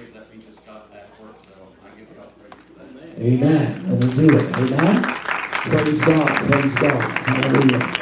praise that we just got that work, so I give God praise for that. Amen. And we do it. Amen. Praise God. Praise God. Hallelujah.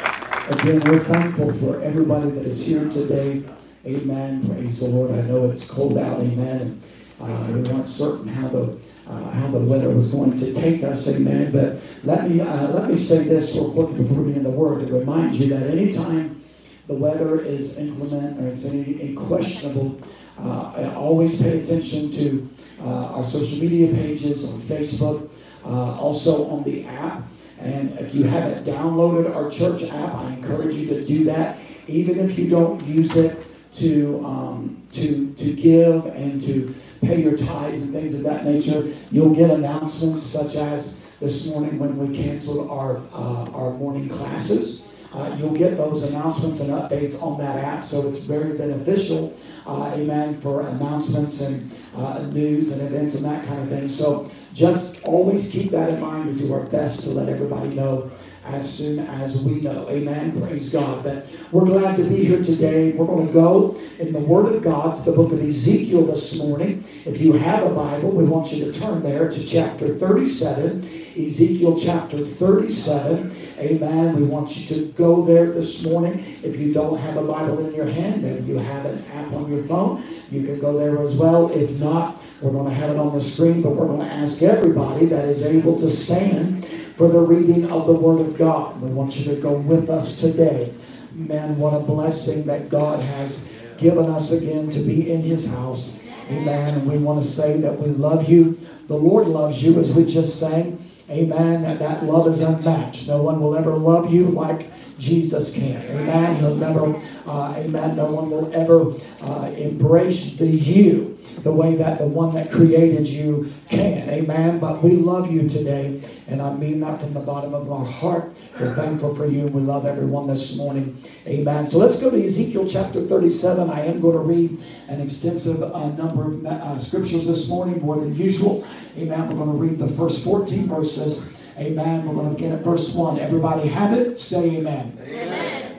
Again, we're thankful for everybody that is here today. Amen. Praise the Lord. I know it's cold out. Amen. Uh, we weren't certain how the uh, how the weather was going to take us. Amen. But let me uh, let me say this real quick before we begin the word to remind you that anytime the weather is inclement or it's any, any questionable, uh, always pay attention to uh, our social media pages on Facebook, uh, also on the app. And if you haven't downloaded our church app, I encourage you to do that. Even if you don't use it to um, to to give and to pay your tithes and things of that nature, you'll get announcements such as this morning when we canceled our uh, our morning classes. Uh, you'll get those announcements and updates on that app, so it's very beneficial, amen, for announcements and uh, news and events and that kind of thing. So just always keep that in mind. We do our best to let everybody know as soon as we know. Amen. Praise God. But we're glad to be here today. We're going to go in the Word of God to the book of Ezekiel this morning. If you have a Bible, we want you to turn there to chapter 37. Ezekiel chapter 37. Amen. We want you to go there this morning. If you don't have a Bible in your hand, then you have an app on your phone. You can go there as well. If not, we're going to have it on the screen, but we're going to ask everybody that is able to stand for the reading of the Word of God. We want you to go with us today. Man, what a blessing that God has given us again to be in His house. Amen. And we want to say that we love you. The Lord loves you, as we just sang. Amen. That love is unmatched. No one will ever love you like Jesus can. Amen. He'll never, uh, amen. No one will ever uh, embrace the you the way that the one that created you can. Amen. But we love you today, and I mean that from the bottom of our heart. We're thankful for you. We love everyone this morning. Amen. So let's go to Ezekiel chapter 37. I am going to read an extensive uh, number of uh, scriptures this morning, more than usual. Amen. We're going to read the first 14 verses. Amen. We're going to begin at verse 1. Everybody have it? Say amen. amen.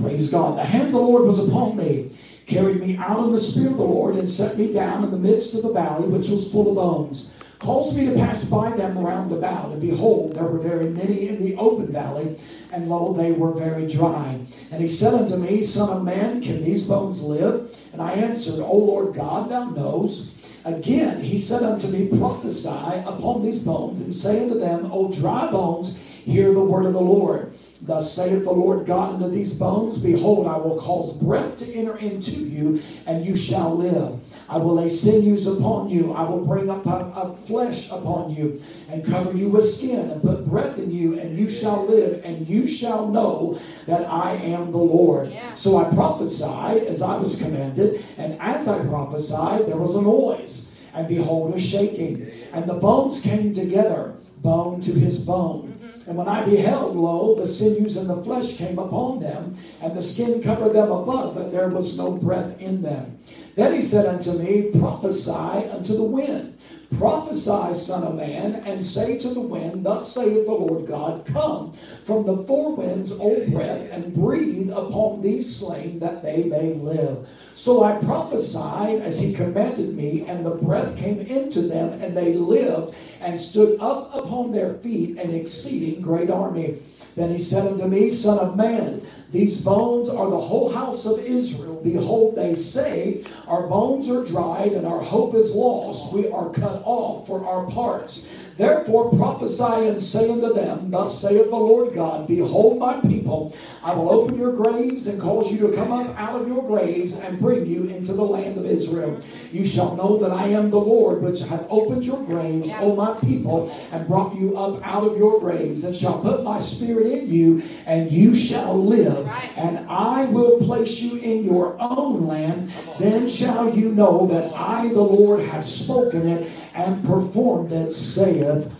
Praise God. The hand of the Lord was upon me carried me out in the spirit of the Lord, and set me down in the midst of the valley, which was full of bones. Caused me to pass by them round about, and behold, there were very many in the open valley, and lo, they were very dry. And he said unto me, Son of man, can these bones live? And I answered, O Lord God, thou knowest. Again, he said unto me, Prophesy upon these bones, and say unto them, O dry bones, hear the word of the Lord. Thus saith the Lord God unto these bones Behold, I will cause breath to enter into you, and you shall live. I will lay sinews upon you. I will bring up, up, up, flesh upon you, and cover you with skin, and put breath in you, and you shall live, and you shall know that I am the Lord. Yeah. So I prophesied as I was commanded, and as I prophesied, there was a noise, and behold, a shaking, and the bones came together, bone to his bone. And when I beheld, lo, the sinews and the flesh came upon them, and the skin covered them above, but there was no breath in them. Then he said unto me, Prophesy unto the wind. Prophesy, Son of Man, and say to the wind, Thus saith the Lord God, Come from the four winds, O breath, and breathe upon these slain, that they may live. So I prophesied as he commanded me, and the breath came into them, and they lived and stood up upon their feet, an exceeding great army. Then he said unto me, Son of man, these bones are the whole house of Israel. Behold, they say, Our bones are dried, and our hope is lost. We are cut off for our parts. Therefore prophesy and say unto them, Thus saith the Lord God, Behold my people, I will open your graves and cause you to come up out of your graves and bring you into the land of Israel. You shall know that I am the Lord, which have opened your graves, O my people, and brought you up out of your graves, and shall put my spirit in you, and you shall live. And I will place you in your own land. Then shall you know that I, the Lord, have spoken it and performed it, saith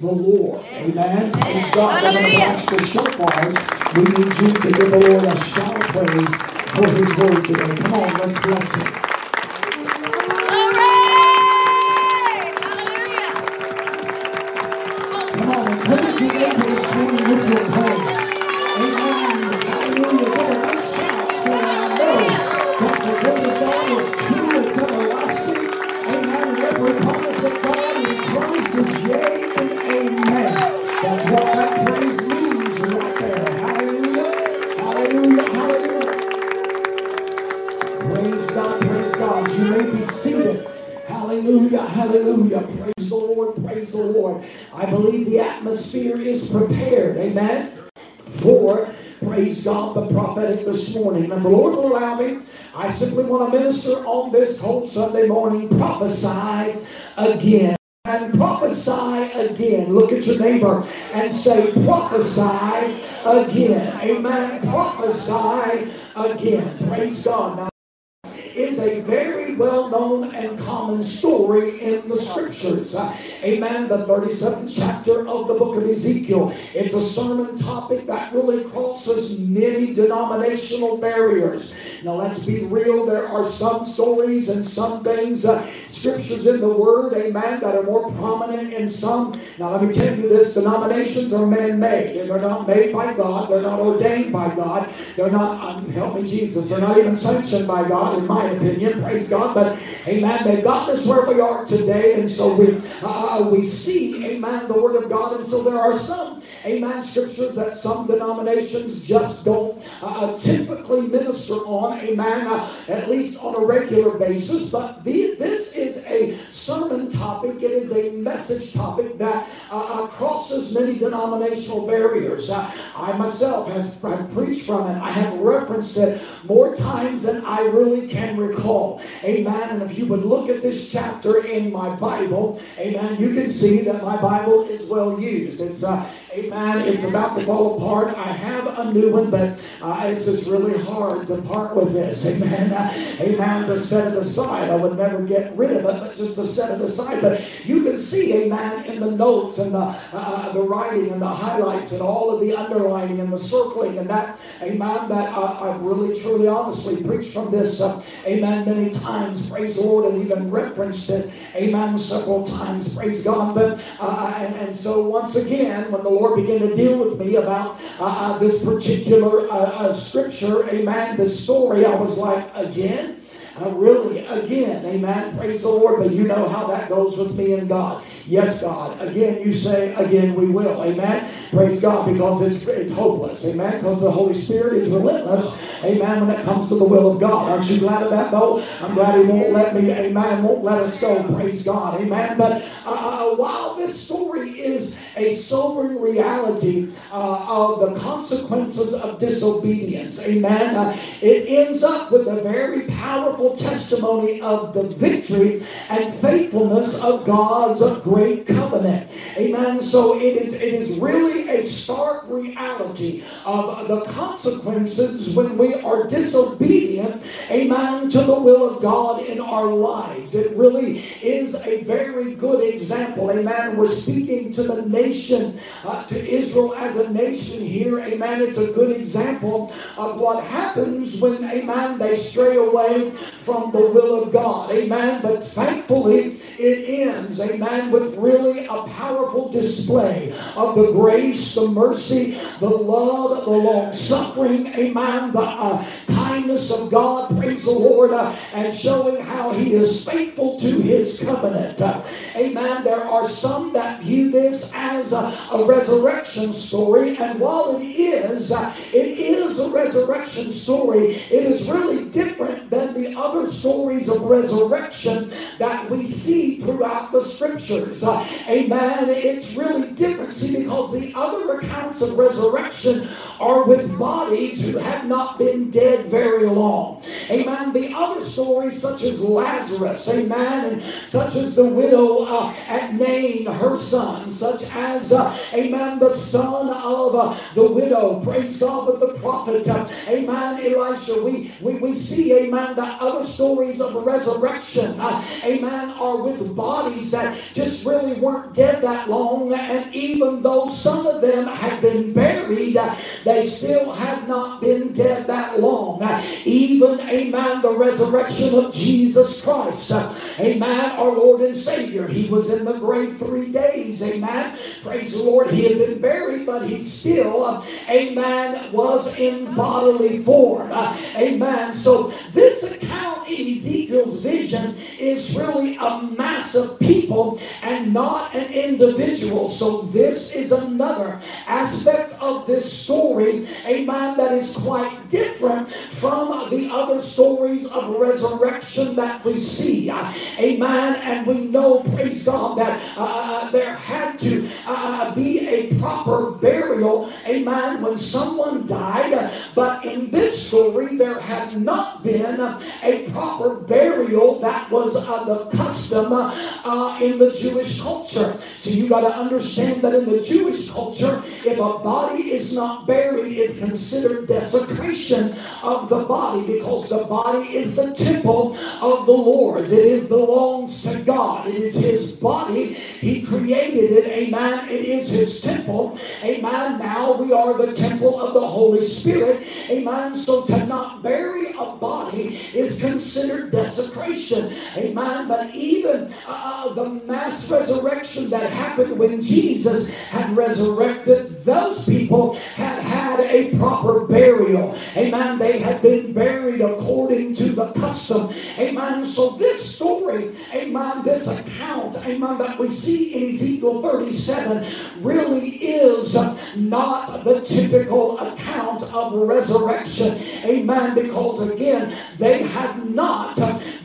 the Lord. Amen. Praise God. We're going to bless the shofars. We need you to give the Lord a shout of praise for his word today. Come on, let's bless him. The prophetic this morning. And the Lord will allow me, I simply want to minister on this cold Sunday morning, prophesy again and prophesy again. Look at your neighbor and say, prophesy again. Amen. Prophesy again. Praise God. Now, is a very well known and common story in the scriptures. Amen. The 37th chapter of the book of Ezekiel. It's a sermon topic that really crosses many denominational barriers. Now, let's be real. There are some stories and some things, uh, scriptures in the Word, amen, that are more prominent in some. Now, let me tell you this denominations are man made, they're not made by God. They're not ordained by God. They're not, um, help me, Jesus, they're not even sanctioned by God, in my opinion. Praise God. But, amen, they've got us where we are today, and so we, uh, we see, amen, the Word of God, and so there are some amen, scriptures that some denominations just don't uh, typically minister on, amen, uh, at least on a regular basis. But this is a sermon topic, it is a message topic that uh, uh crosses many denominational barriers. Uh, I myself have preached from it, I have referenced it more times than I really can recall. Amen. And if you would look at this chapter in my Bible, amen, you can see that my Bible is well used. It's uh, Amen. It's about to fall apart. I have a new one, but uh, it's just really hard to part with this. Amen. Uh, amen. To set it aside. I would never get rid of it, but just to set it aside. But you can see, amen, in the notes and the, uh, uh the writing and the highlights and all of the underlining and the circling and that, amen, that uh, I've really, truly, honestly preached from this, uh, amen, many times. Praise the Lord, and even referenced it, amen, several times. Praise God. But, and, and so once again, when the Lord Lord began to deal with me about uh, uh, this particular uh, uh, scripture, amen, this story, I was like, again? Uh, really, again, amen. Praise the Lord. But you know how that goes with me and God. Yes, God. Again, you say, again, we will. Amen. Praise God because it's, it's hopeless. Amen. Because the Holy Spirit is relentless. Amen. When it comes to the will of God. Aren't you glad of that, though? I'm glad He won't let me, amen, won't let us go. Praise God. Amen. But uh, uh while this story is a sobering reality uh, of the consequences of disobedience, amen, uh, it ends up with a very powerful testimony of the victory and faithfulness of God's grace great covenant. Amen. So it is it is really a stark reality of the consequences when we are disobedient, amen, to the will of God in our lives. It really is a very good example. Amen. We're speaking to the nation, uh, to Israel as a nation here. Amen. It's a good example of what happens when, amen, they stray away from the will of God. Amen. But thankfully, it ends, amen, with really a powerful display of the grace, the mercy, the love, the long suffering, amen, the uh, kindness of God, praise the Lord, uh, and showing how He is faithful to His covenant. Uh, amen. There are some that view this as a, a resurrection story, and while it is, uh, it is a resurrection story, it is really different than the other stories of resurrection that we see throughout the scriptures. Uh, amen. It's really different. See, because the other accounts of resurrection are with bodies who have not been dead very long. Amen. The other stories, such as Lazarus, amen, and such as the widow uh, at Nain, her son, such as, uh, amen, the son of uh, the widow, praise God, with the prophet, uh, amen, Elisha. We, we, we see, amen, that other stories of resurrection, uh, amen, are with bodies that just really weren't dead that long, and even though some of them had been buried, they still had not been dead that long. Even, amen, the resurrection of Jesus Christ, amen, our Lord and Savior. He was in the grave three days, amen. Praise the Lord. He had been buried, but he still, amen, was in bodily form, amen. So this account in Ezekiel's vision is really a mass of people and not an individual. So this is another aspect of this story, amen, that is quite different from the other stories of resurrection that we see. Amen. And we know, praise God, that uh, there had to uh, be a proper burial, amen, when someone died. But in this story, there had not been a proper burial that was uh, the custom uh, in the Jewish culture. So you got to understand that in the Jewish culture, if a body is not buried, it's considered desecration of the body because the body is the temple of the Lord. It is, belongs to God. It is His body. He created it. Amen. It is His temple. Amen. Now we are the temple of the Holy Spirit. Amen. So to not bury a body is considered desecration. Amen. But even uh, the resurrection that happened when Jesus had resurrected, those people had had a proper burial. Amen. They had been buried according to the custom. Amen. So this story, amen, this account, amen, that we see in Ezekiel 37 really is not the typical account of resurrection. Amen. Because again, they had not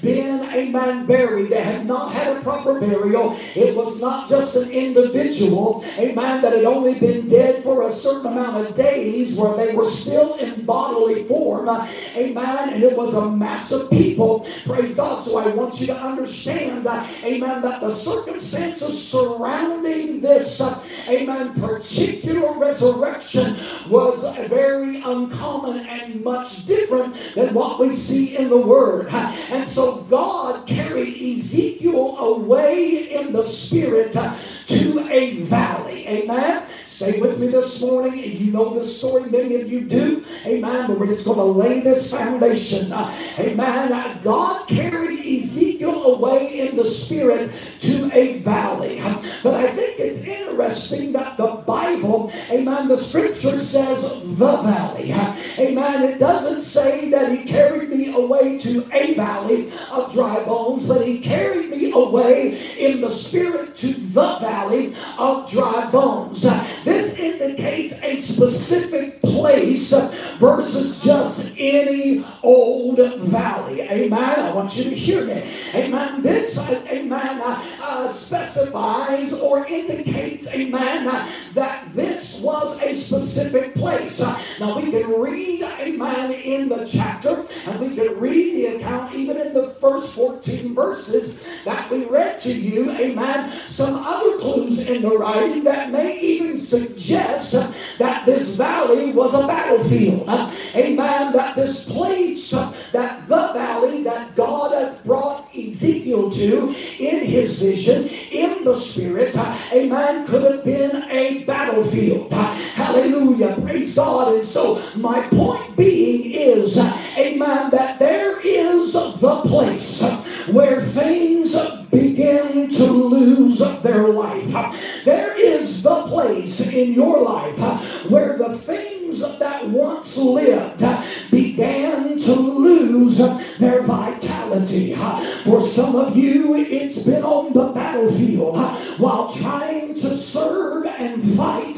been, amen, buried. They had not had a proper burial. It was not just an individual, amen, that had only been dead for a certain amount of days where they were still in bodily form. Amen. And it was a mass of people. Praise God. So I want you to understand amen, that the circumstances surrounding this, amen, particular resurrection was very uncommon and much different than what we see in the Word. And so God carried Ezekiel away in the Spirit to a valley. Amen. Stay with me this morning. If you know the story, many of you do. Amen. But we're just going to lay this foundation. Amen. God carried Ezekiel away in the spirit to a valley. But I think it's interesting that the Bible, amen, the scripture says the valley. Amen. It doesn't say that he carried me away to a valley of dry bones, but he carried me away in the spirit to the valley of dry bones. This indicates a specific place versus just any old valley. Amen. I want you to hear me. Amen. This, amen, uh, uh, specifies or indicates, amen, uh, that this was a specific place. Uh, now we can read, amen, in the chapter, and we can read the account even in the first 14 verses that we read to you, amen, some other clues in the writing that may even suggest that this valley was a battlefield. Amen. That this place, that the valley that God brought Ezekiel to in his vision, in the spirit, a man could have been a battlefield. Hallelujah. Praise God. And so my point being is, amen, that there is the place where things begin to lose their life. There is the place in your life where the things that once lived began to lose their vitality. For some of you, it's been on the battlefield while trying to serve and fight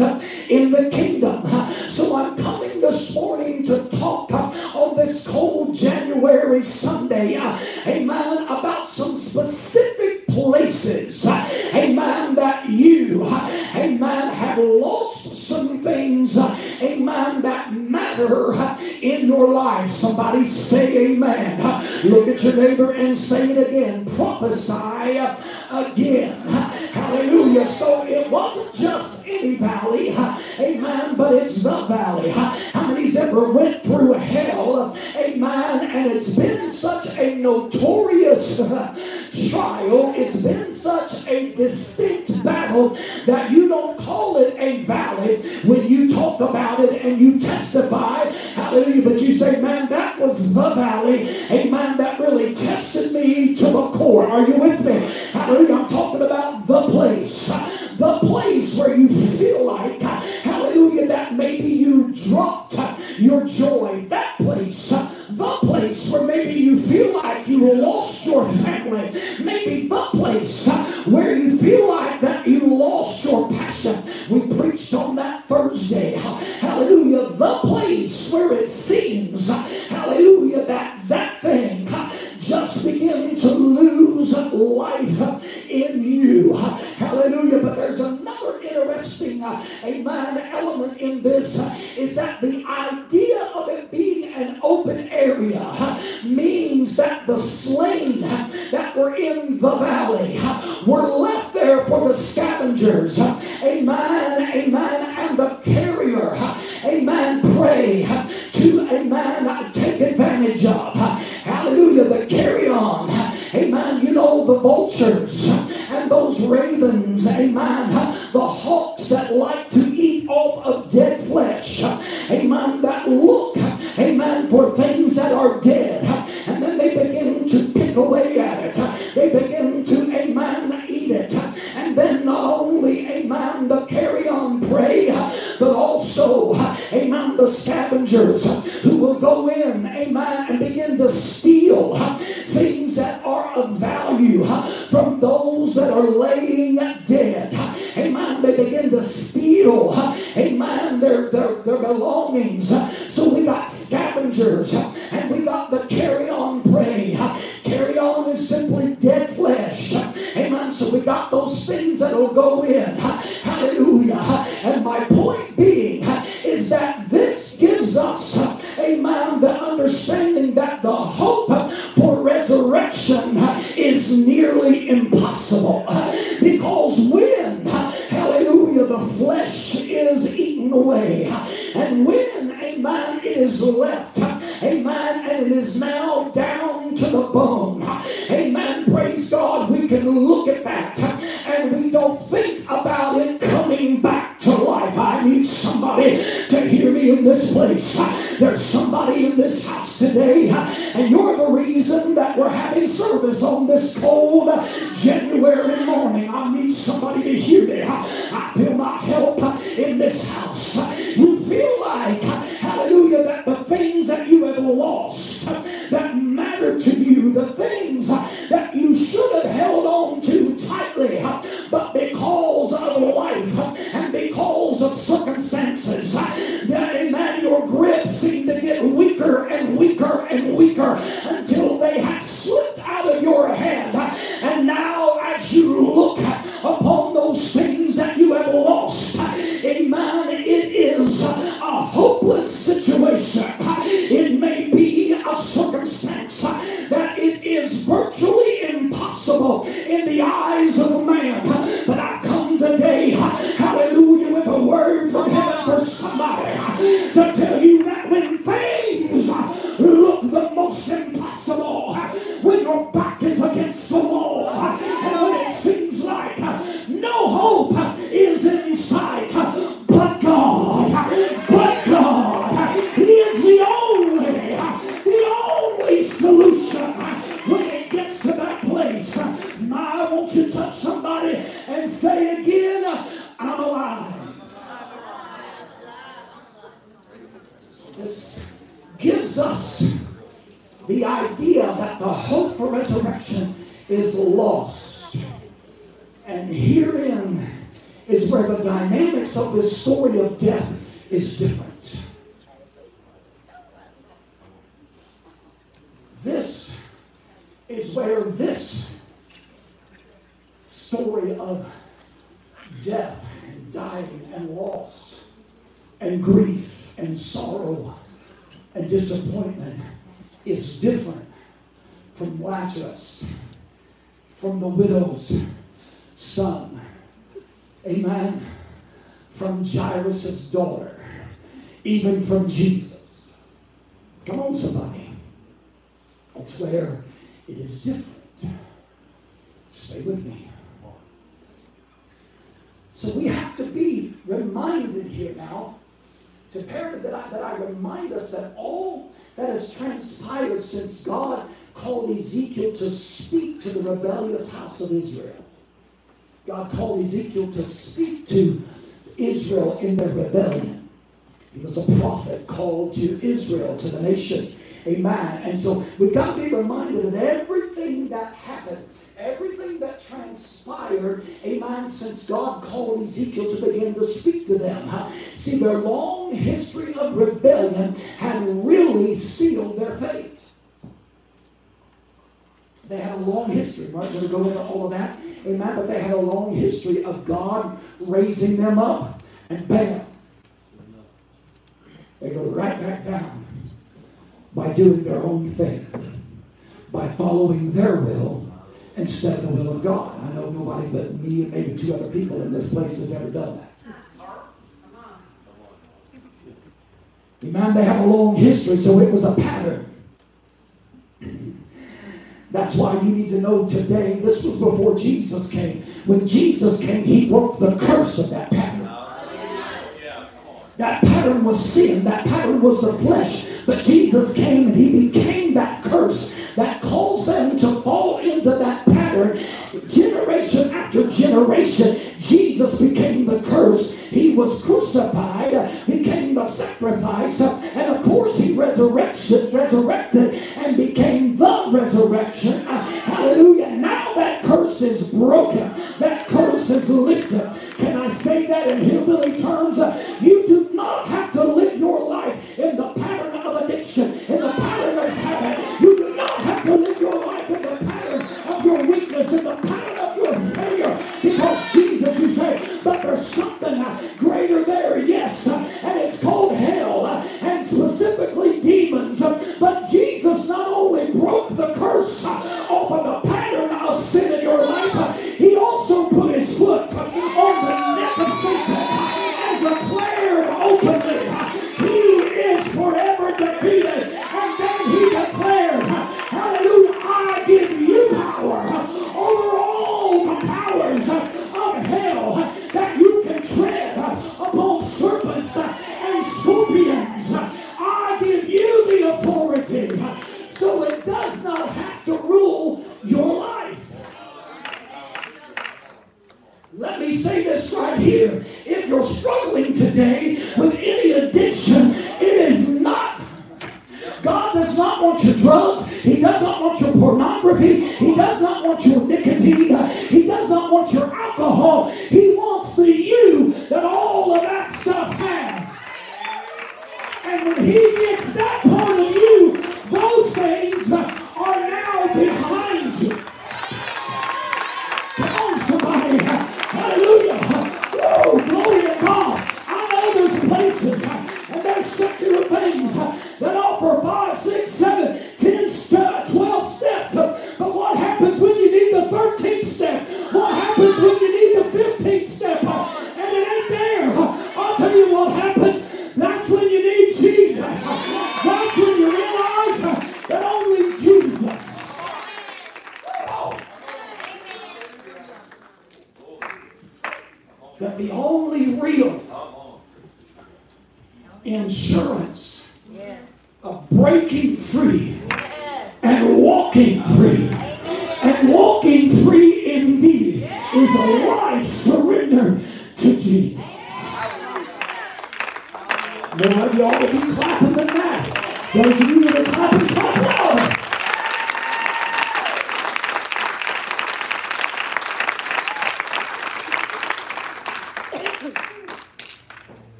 in the kingdom. So I'm coming this morning to talk on this cold January Sunday, amen, about some specific places, amen, that you, amen, have lost some things, amen, that matter in your life. Somebody say amen. Look at your neighbor and say it again. Prophesy again. Hallelujah. So it wasn't just any valley, amen, but it's the valley. How many's ever went through hell, amen, and it's been such a notorious trial, it's been such a distinct battle that you don't call it a valley when you talk about it and you testify, hallelujah, but you say, man, that was the valley, amen, that really tested me to the core. Are you with me? Hallelujah. I'm talking about the the place, the place where you feel like, hallelujah, that maybe you dropped your joy, that place, the place where maybe you feel like you lost your family, maybe the place where you feel like that you lost your passion. We preached on that Thursday. Hallelujah. The place where it seems, hallelujah, that that thing just begin to lose life in there's another interesting, uh, amen, element in this uh, is that the idea of it being an open area uh, means that the slain uh, that were in the valley uh, were left there for the scavengers. uh, Amen, amen, and the carrion, amen, prey uh, to, amen, take advantage of. Hallelujah, the carrion. Amen. You know the vultures and those ravens, amen. The hawks that like to eat off of dead flesh, amen. That look, amen, for things that are dead. And then they begin to pick away at it. They begin to, amen, eat it. And then not only, amen, the carrion prey, but also, amen, the scavengers who will go in, amen, and begin to steal are laying dead. Amen. They begin to steal, amen, their, their, their belongings. So we got scavengers and we got the carrion prey. Carrion is simply dead flesh. Amen. So we got those things that'll go in. Don't think about it coming back to life. I need somebody to hear me in this place. There's somebody in this house today, and you're the reason that we're having service on this cold January morning. I need somebody to hear me. I feel my help in this house. You feel like, different. Stay with me. So we have to be reminded here now it's imperative that I, that I remind us that all that has transpired since God called Ezekiel to speak to the rebellious house of Israel. God called Ezekiel to speak to Israel in their rebellion. He was a prophet called to Israel, to the nation. Amen. And so we've got to be reminded of everything that happened, everything that transpired, amen, since God called Ezekiel to begin to speak to them. See, their long history of rebellion had really sealed their fate. They had a long history. We're not going to go into all of that. Amen. But they had a long history of God raising them up. And bam, they go right back down by doing their own thing, by following their will instead of the will of God. I know nobody but me and maybe two other people in this place has ever done that. Amen. They have a long history, so it was a pattern. That's why you need to know today, this was before Jesus came. When Jesus came, he broke the curse of that pattern. That pattern was sin. That pattern was the flesh. But Jesus came and he became that curse that caused them to fall into that pattern. Generation after generation, Jesus became the curse. He was crucified, became the sacrifice, and of course he resurrection, resurrected and became the resurrection. Hallelujah. Now that curse is broken. That curse is lifted. Can I say that in hillbilly terms? You do not have to live your life in the pattern of addiction, in the pattern of habit. You do not have to live your life in the pattern of your weakness, in the pattern of your failure. Because Jesus, but there's something uh, greater there, yes, uh, and it's called hell, uh, and specifically demons. But Jesus not only broke the curse off of the pattern of sin in your life, he also put his foot on the neck of Satan and declared openly, He is forever defeated.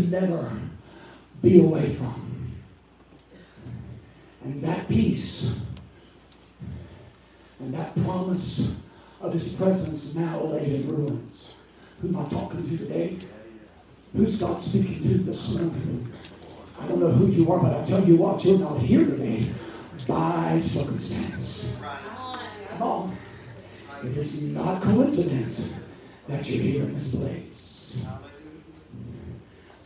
Never be away from. And that peace and that promise of his presence now laid in ruins. Who am I talking to today? Who's God speaking to this morning? I don't know who you are, but I tell you what, you're not here today by circumstance. Come on. It is not coincidence that you're here in this place.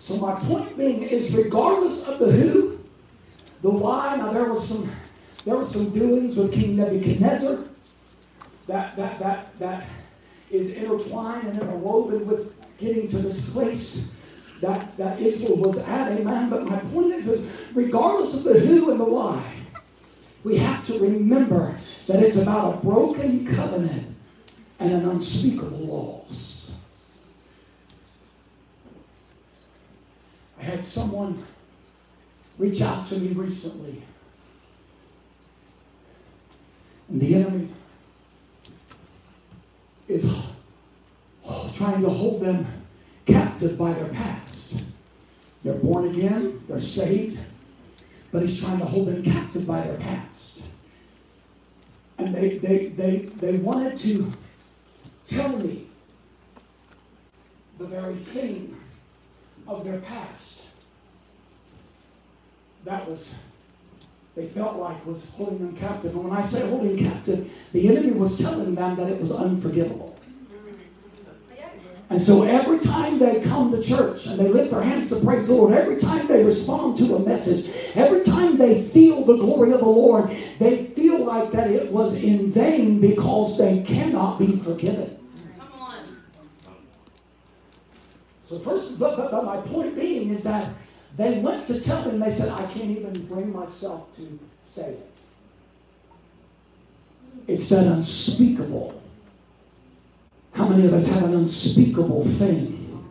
So my point being is regardless of the who, the why, now there was some there were some doings with King Nebuchadnezzar that that that that is intertwined and interwoven with getting to this place that, that Israel was at, amen. But my point is, is regardless of the who and the why, we have to remember that it's about a broken covenant and an unspeakable loss. I had someone reach out to me recently. And the enemy is trying to hold them captive by their past. They're born again, they're saved, but he's trying to hold them captive by their past. And they, they, they, they wanted to tell me the very thing of their past that was they felt like was holding them captive. And when I say holding captive, the enemy was telling them that it was unforgivable. And so every time they come to church and they lift their hands to praise the Lord, every time they respond to a message, every time they feel the glory of the Lord, they feel like that it was in vain because they cannot be forgiven. So first, but, but, but my point being is that they went to tell him, they said, I can't even bring myself to say it. It's that unspeakable. How many of us have an unspeakable thing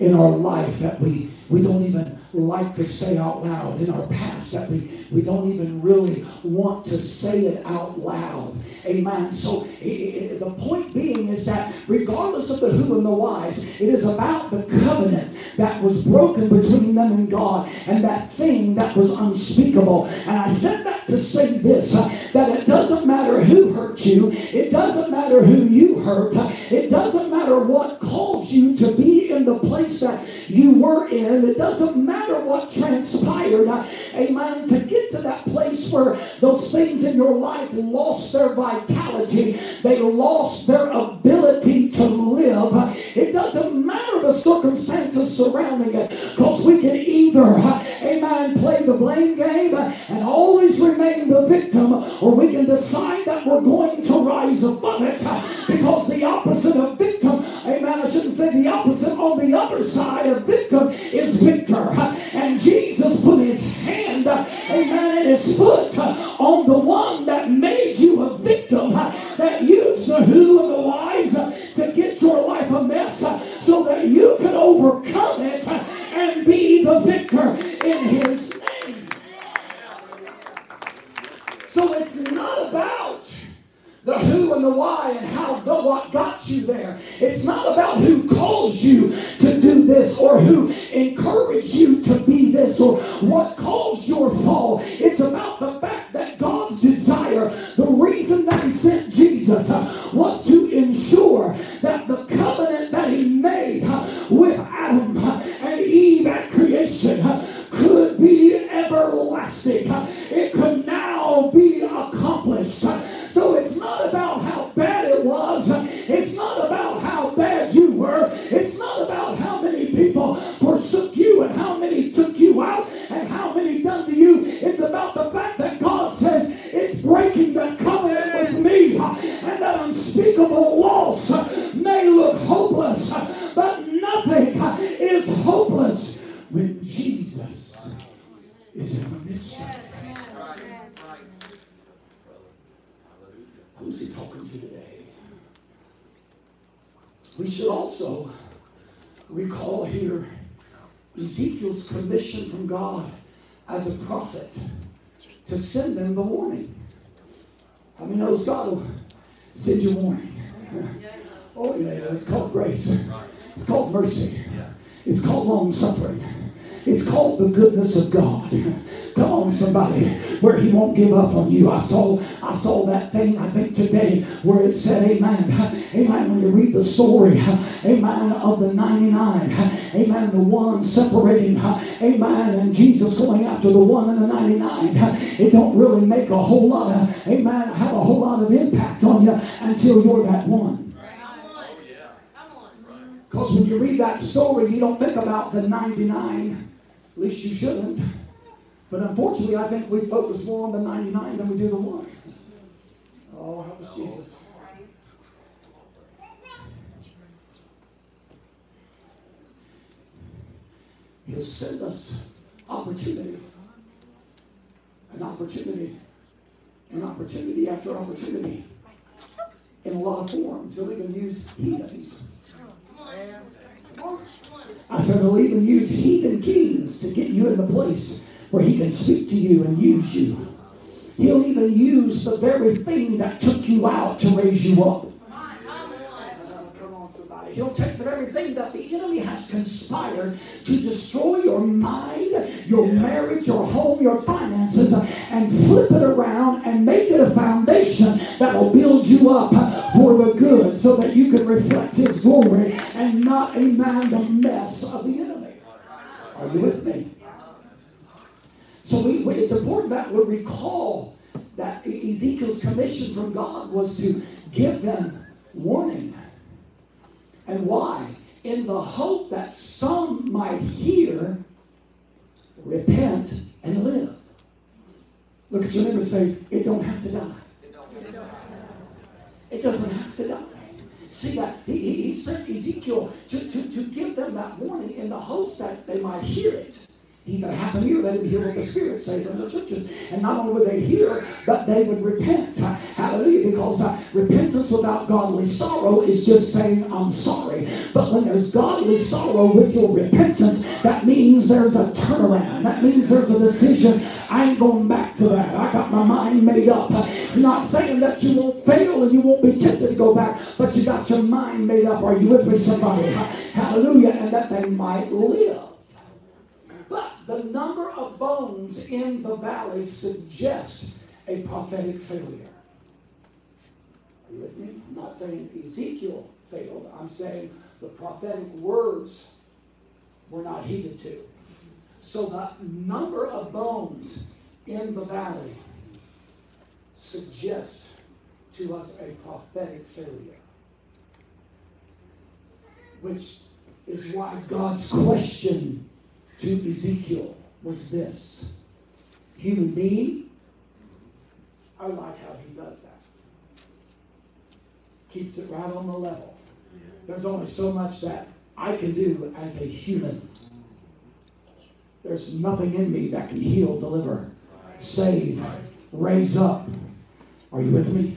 in our life that we, we don't even like to say out loud in our past that we, we don't even really want to say it out loud. Amen. So it, it, the point being is that regardless of the who and the whys, it is about the covenant that was broken between them and God and that thing that was unspeakable. And I said that to say this uh, that it doesn't matter who hurt you, it doesn't matter who you hurt, uh, it doesn't matter what caused you to be in the place that you were in, it doesn't matter what transpired. Uh, amen. To get to that place where those things in your life lost their vitality, they lost their ability to live. Uh, it doesn't matter the circumstances surrounding it because we can either, uh, amen, play the blame game and always remain the victim, or we can decide that we're going to rise above it because the opposite of victim, amen, I shouldn't say the opposite, on the other side of victim is victor. And Jesus put his hand, amen, and his foot on the one that made you a victim, that used the who and the whys to get your life a mess so that you could overcome it and be the victor in his name. So it's not about the who and the why and how the what got you there. It's not about who caused you to do this or who encouraged you to be this or what caused your fall. It's about the fact that God's desire, the reason that He sent Jesus, uh, was to ensure that the covenant that He made uh, with Adam uh, and Eve at creation could be everlasting. It could now be accomplished. So it's not about how bad it was. It's not about how bad you were. It's not about how many people forsook you and how many took you out and how many done to you. It's about the fact that God says it's breaking the covenant with me and that unspeakable loss may look hopeless, but nothing is hopeless when Jesus is in the midst Who's he talking to today? We should also recall here Ezekiel's commission from God as a prophet to send them the warning. How many knows God will send you warning? oh yeah, it's called grace. It's called mercy. It's called long suffering. It's called the goodness of God. Come on, somebody, where He won't give up on you. I saw, I saw that thing. I think today where it said, "Amen, Amen." When you read the story, Amen, of the ninety-nine, Amen, the one separating, Amen, and Jesus going after the one and the ninety-nine. It don't really make a whole lot of, Amen, have a whole lot of impact on you until you're that one. Because when you read that story, you don't think about the 99. At least you shouldn't. But unfortunately, I think we focus more on the 99 than we do the one. Oh, help us, Jesus. He'll send us opportunity. An opportunity And opportunity after opportunity. In a lot of forms. He'll even use heathens. I said he'll even use heathen kings to get you in the place where he can speak to you and use you. He'll even use the very thing that took you out to raise you up. He'll take the very thing that the enemy has conspired to destroy your mind, your marriage, your home, your finances, and flip it around and make it a foundation that will build you up for the good so that you can reflect his glory and not, amen, the mess of the enemy. Are you with me? So we, it's important that we recall that Ezekiel's commission from God was to give them warning. And why? In the hope that some might hear, repent, and live. Look at your neighbor and say, it don't have to die. It doesn't have to die. See that he, he sent Ezekiel to, to, to give them that warning in the hopes that they might hear it. He that hath an ear, let him hear what the Spirit says in the churches. And not only would they hear, but they would repent. Hallelujah. Because uh, repentance without godly sorrow is just saying, I'm sorry. But when there's godly sorrow with your repentance, that means there's a turnaround. That means there's a decision. I ain't going back to that. I got my mind made up. It's not saying that you won't fail and you won't be tempted to go back, but you got your mind made up. Are you with me, somebody? Hallelujah. And that they might live. The number of bones in the valley suggests a prophetic failure. Are you with me? I'm not saying Ezekiel failed. I'm saying the prophetic words were not heeded to. So the number of bones in the valley suggests to us a prophetic failure. Which is why God's question to Ezekiel was this human being. I like how he does that. Keeps it right on the level. There's only so much that I can do as a human. There's nothing in me that can heal, deliver, save, raise up. Are you with me?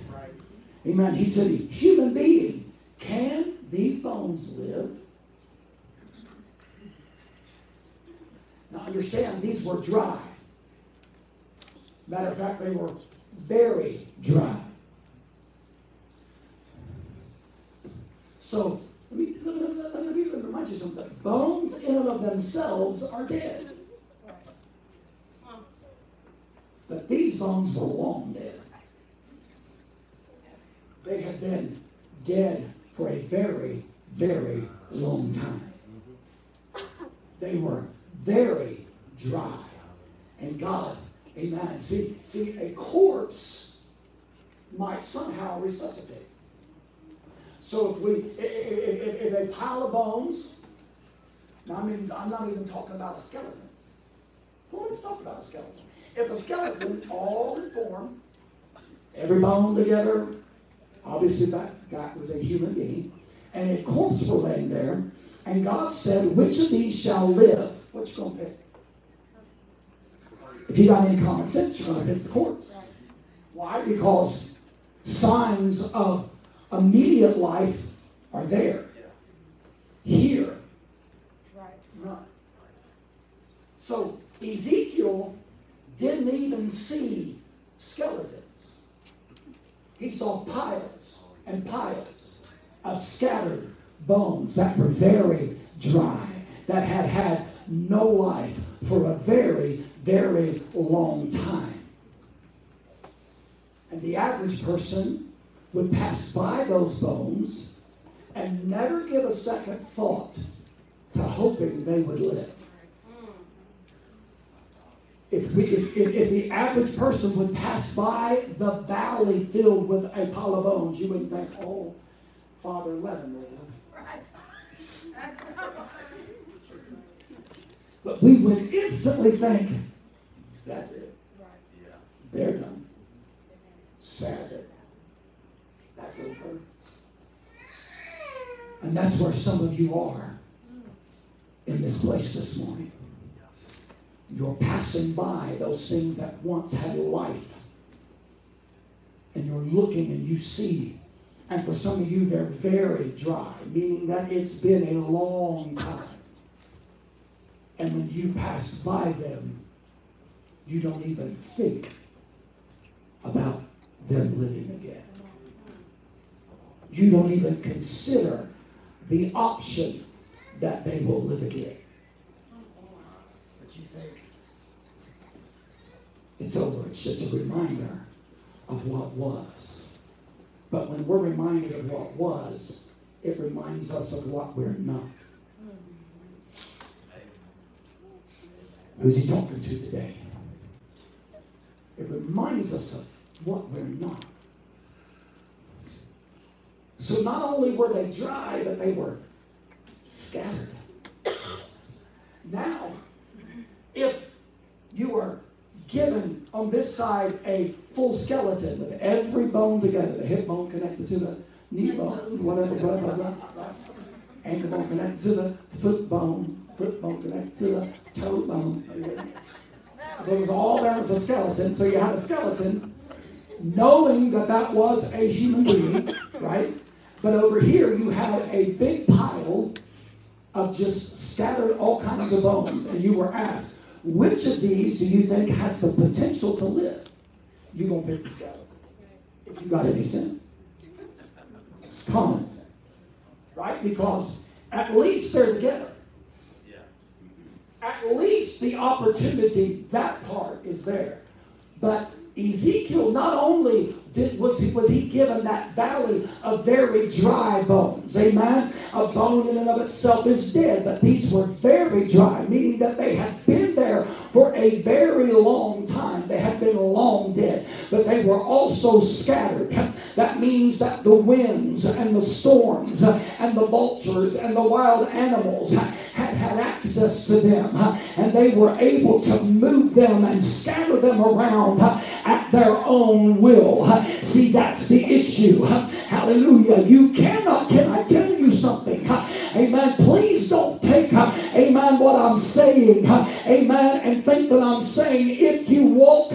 Amen. He said, human being, can these bones live? Now understand, these were dry. Matter of fact, they were very dry. So, let me, let let me remind you something. Bones in and of themselves are dead. But these bones were long dead. They had been dead for a very, very long time. They were very dry. And God, amen. See, see, a corpse might somehow resuscitate. So if we, if, if, if a pile of bones, I mean, I'm not even talking about a skeleton. Well, let's talk about a skeleton. If a skeleton, all in form, every bone together, obviously that guy was a human being, and a corpse were laying there, and God said, Which of these shall live? What you gonna pick? If you got any common sense, you're gonna pick the corpse. Why? Because signs of immediate life are there. Here. Right. So Ezekiel didn't even see skeletons. He saw piles and piles of scattered bones that were very dry, that had had no life for a very, very long time. And the average person would pass by those bones and never give a second thought to hoping they would live. If, we, if, if, if, the average person would pass by the valley filled with a pile of bones, you wouldn't think, oh, Father, let him live. But we would instantly think, that's it. They're done. Sabbath. That's over. And that's where some of you are in this place this morning. You're passing by those things that once had life. and you're looking and you see, and for some of you, they're very dry, meaning that it's been a long time. And when you pass by them, you don't even think about them living again. You don't even consider the option that they will live again. But you think it's over. It's just a reminder of what was. But when we're reminded of what was, it reminds us of what we're not. Who's he talking to today? It reminds us of what we're not. So not only were they dry, but they were scattered. Now, if you were given on this side a full skeleton with every bone together, the hip bone connected to the knee bone, whatever, blah, blah, blah, ankle bone connected to the foot bone, foot bone connected to the toe bone. It was all there was a skeleton, so you had a skeleton, knowing that that was a human being, right? But over here you had a big pile of just scattered all kinds of bones, and you were asked, which of these do you think has the potential to live? You're to pick the skeleton. If you got any sense. Common sense. Right? Because at least they're together. At least the opportunity, that part is there. But Ezekiel not only did, was, was he given that valley of very dry bones. Amen. A bone in and of itself is dead, but these were very dry, meaning that they had been there for a very long time. They had been long dead, but they were also scattered. That means that the winds and the storms and the vultures and the wild animals had had access to them, and they were able to move them and scatter them around at their own will. See, that's the issue. Hallelujah. You cannot, can I tell you something? Amen. Please don't take, amen, what I'm saying, amen, and think that I'm saying if you walk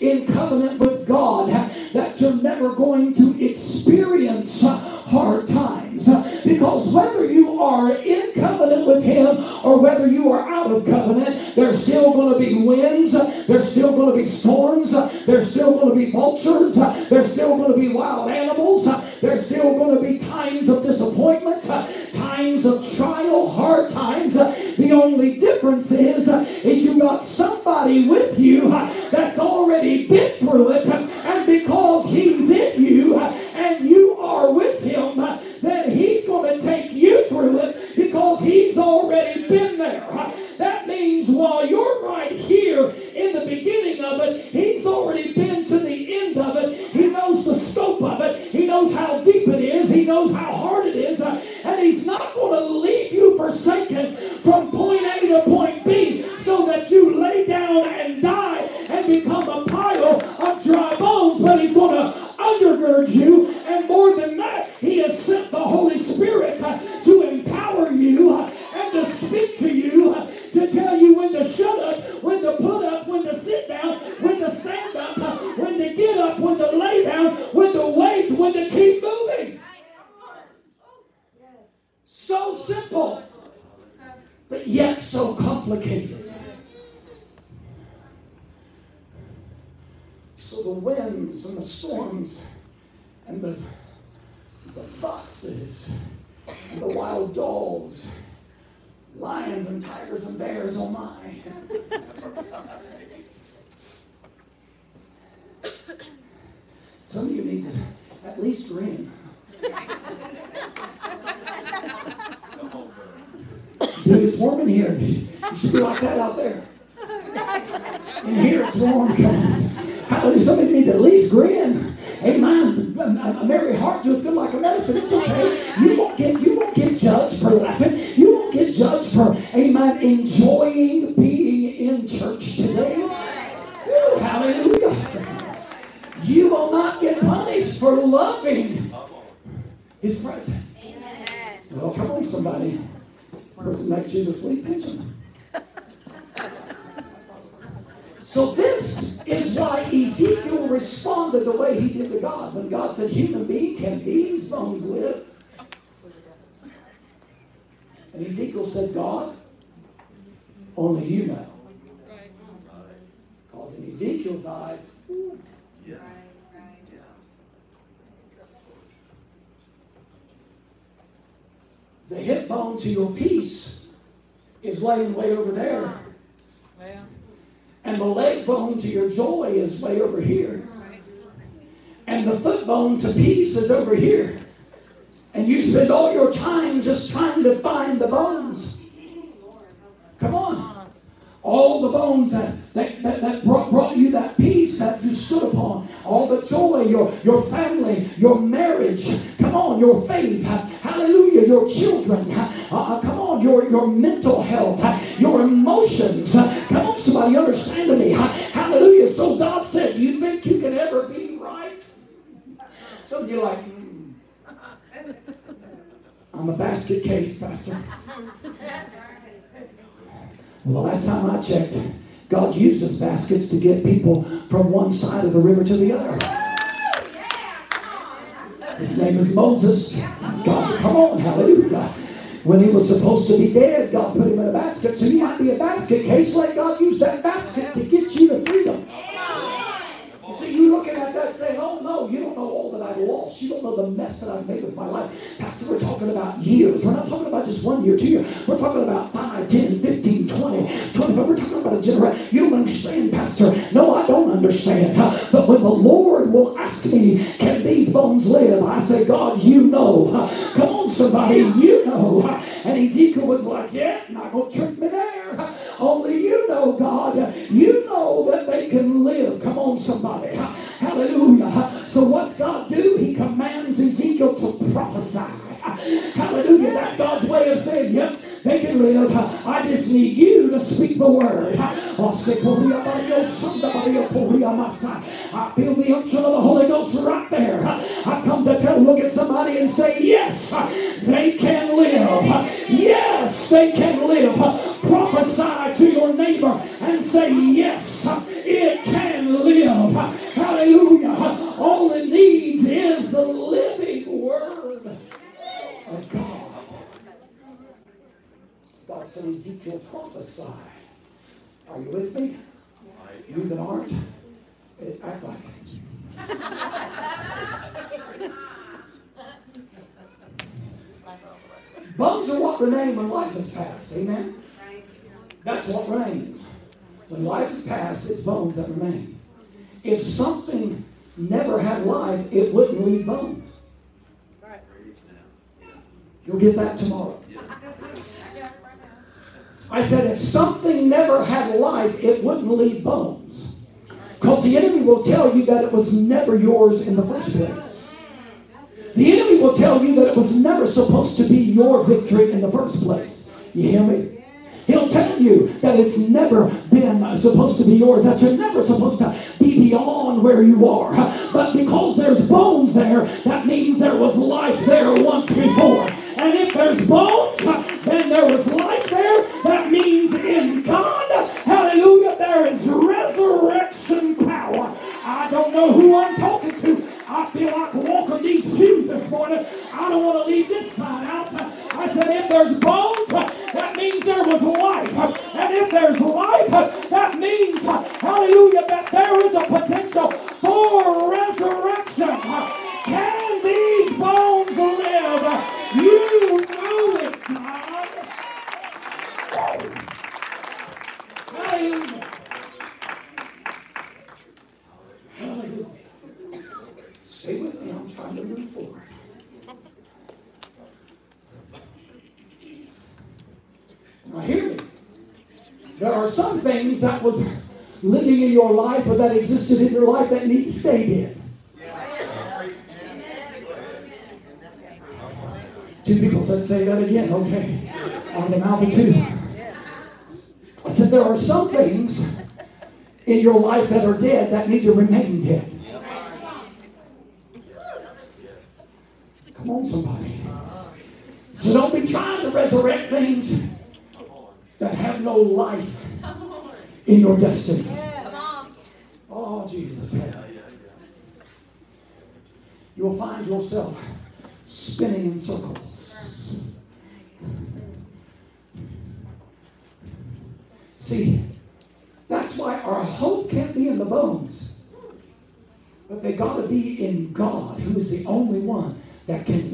in covenant with God, that you're never going to experience hard times. Because whether you are in covenant with Him or whether you are out of covenant, there's still going to be winds, there's still going to be storms, there's still going to be vultures, there's still going to be wild animals, there's still going to be times of disappointment, times of trial, hard times. The only difference is, uh, is you got somebody with you uh, that's already been through it, uh, and because He's in you and you are with Him, then He's going to take you through it because He's already been there. That means while you're right here in the beginning of it, He's already been to the end of it. He knows the scope of it, He knows how deep it is, He knows how hard it is, and He's not going to leave you forsaken from point A to point B so that you lay down and die and become a pile of dry bones, but He's going to undergird you, and more than that, He has sent the Holy Spirit to empower you and to speak to you, to tell you when to shut up, when to put up, when to sit down, when to stand up, when to get up, when to lay down, when to wait, when to keep moving. So simple, but yet so complicated. So the winds and the storms and the, the foxes and the wild dogs, lions and tigers and bears, oh my. Some of you need to at least grin. Dude, it's warm in here. You should like that out there. In here it's warm. Come on. Hallelujah. Some of you need to at least grin. Amen. A merry heart doeth good like a medicine. It's okay. You won't get you won't get judged for laughing. You won't get judged for amen enjoying being in church today. Hallelujah. You will not get punished for loving his presence. Well, come on, somebody. person next to you is asleep, pinch him. So this is why Ezekiel responded the way he did to God. When God said, human being, can these bones live? And Ezekiel said, God, only you know. Because in Ezekiel's eyes, Yeah. The hip bone to your peace is laying way over there. And the leg bone to your joy is way over here. And the foot bone to peace is over here. And you spend all your time just trying to find the bones. All the bones that, that, that, that brought, brought you that peace that you stood upon. All the joy, your, your family, your marriage. Come on, your faith. Hallelujah, your children. Uh, uh, come on, your, your mental health, your emotions. Come on, somebody understand me. Hallelujah. So God said, You think you can ever be right? Some of you are like, "Hmm, I'm a basket case, Pastor. Well, the last time I checked, God uses baskets to get people from one side of the river to the other. His name is Moses. God, come on, hallelujah. When he was supposed to be dead, God put him in a basket. So you might be a basket case. Let God use that basket to get you to freedom. Know all that I've lost. You don't know the mess that I've made with my life. Pastor, we're talking about years. We're not talking about just one year, two years. We're talking about 5, 10, 15, 20, 25. We're talking about a generation. You don't understand, Pastor. No, I don't understand. But when the Lord will ask me, can these bones live? I say, God, you know. Come on, somebody, you know. And Ezekiel was like, yeah, not going to trick me there. Only you know, God. You know that they can live. Come on, somebody. Hallelujah. So what's God do? He commands Ezekiel to prophesy. Hallelujah. That's God's way of saying, yep, they can live. I just need you to speak the word. Oh, I feel the unction of the Holy Ghost right there. I come to tell, look at somebody and say, yes, they can live. Yes, they can live. Prophesy to your neighbor and say, yes, it can live. Hallelujah. All it needs is the living word of God. God said, Ezekiel, prophesy. Are you with me? You that aren't, eh, act like it. Bones are what remain when life is past. Amen? That's what remains. When life is past, it's bones that remain. If something never had life, it wouldn't leave bones. You'll get that tomorrow. I said, if something never had life, it wouldn't leave bones. Because the enemy will tell you that it was never yours in the first place. The enemy will tell you that it was never supposed to be your victory in the first place. You hear me? He'll tell you that it's never been supposed to be yours, that you're never supposed to be beyond where you are. But because there's bones there, that means there was life there once before. And if there's bones, then there was life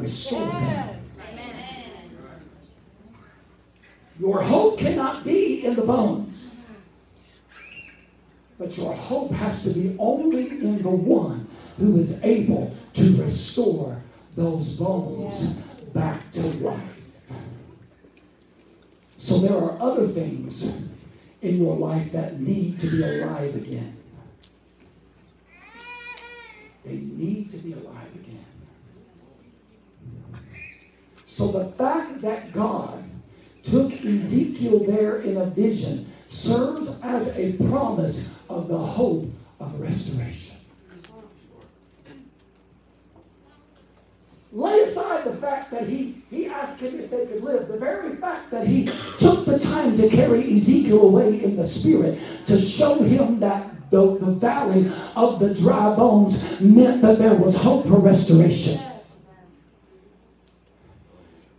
can restore them. Your hope cannot be in the bones. But your hope has to be only in the one who is able to restore those bones back to life. So there are other things in your life that need to be alive again. They need to be alive again. So the fact that God took Ezekiel there in a vision serves as a promise of the hope of restoration. Lay aside the fact that he, he asked him if they could live. The very fact that he took the time to carry Ezekiel away in the spirit to show him that the, the valley of the dry bones meant that there was hope for restoration.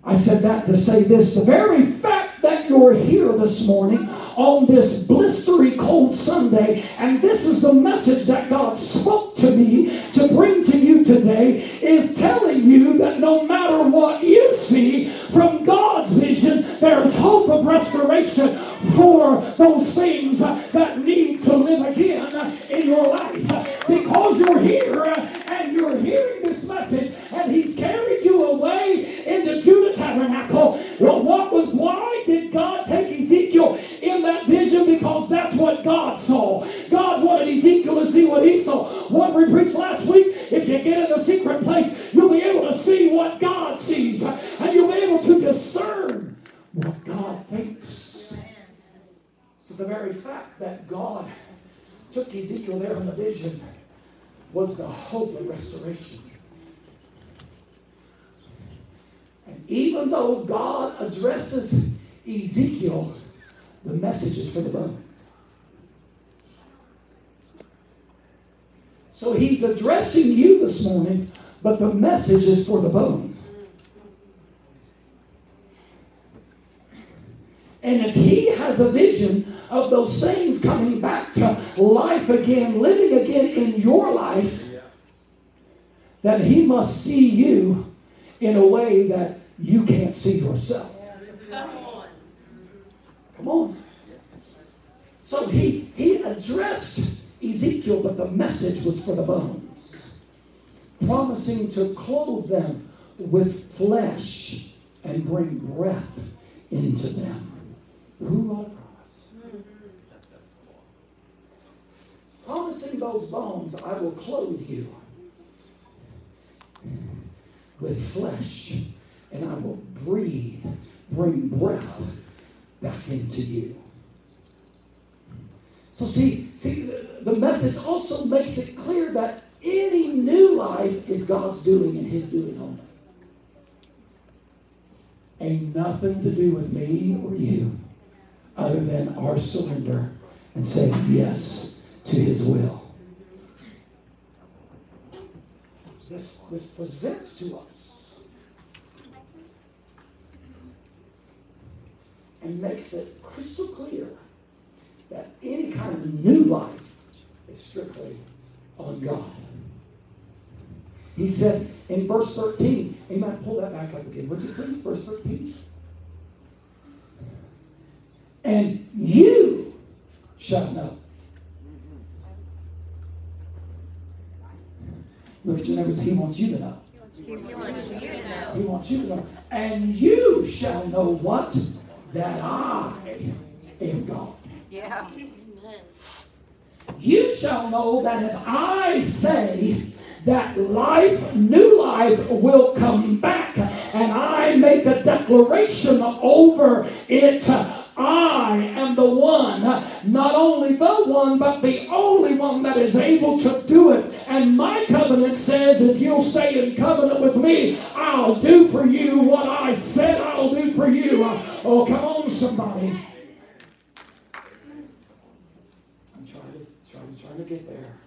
I said that to say this. The very fact that you're here this morning on this blistery cold Sunday, and this is the message that God spoke to me to bring to you today, is telling you that no matter what you see from God's vision, there's hope of restoration for those things that need to live again in your life. Because you're here and you're hearing this message, and He's carried you away into Judah tabernacle. Well, what was why did God take Ezekiel in that vision? Because that's what God saw. God wanted Ezekiel to see what he saw. What we preached last week, if you get in the secret place, you'll be able to see what God sees. And you'll be able to discern what God thinks. So the very fact that God took Ezekiel there in the vision was the hope of restoration. And even though God addresses Ezekiel, the message is for the bones. So he's addressing you this morning, but the message is for the bones. And if he has a vision of those things coming back to life again, living again in your life, then he must see you in a way that you can't see yourself. Come on. Come on. So he, he addressed Ezekiel, but the message was for the bones, promising to clothe them with flesh and bring breath into them. Who wrote a? Promising those bones, I will clothe you with flesh and I will breathe, bring breath back into you. So see, see, the, message also makes it clear that any new life is God's doing and His doing only. Ain't nothing to do with me or you other than our surrender and saying yes to His will. This, this presents to us and makes it crystal clear that any kind of new life is strictly on God. He said in verse 13, Amen. Pull that back up again, would you please? Verse 13. And you shall know. Look at your neighbors. He wants you to know. He wants you to know. He wants you to know. And you shall know what? That I am God. Yeah. You shall know that if I say that life, new life, will come back, and I make a declaration over it, I am the one, not only the one, but the only one that is able to do it. And my covenant says, if you'll stay in covenant with me, I'll do for you what I said I'll do for you. Oh, come on, somebody. I'm trying to, trying, trying to get there.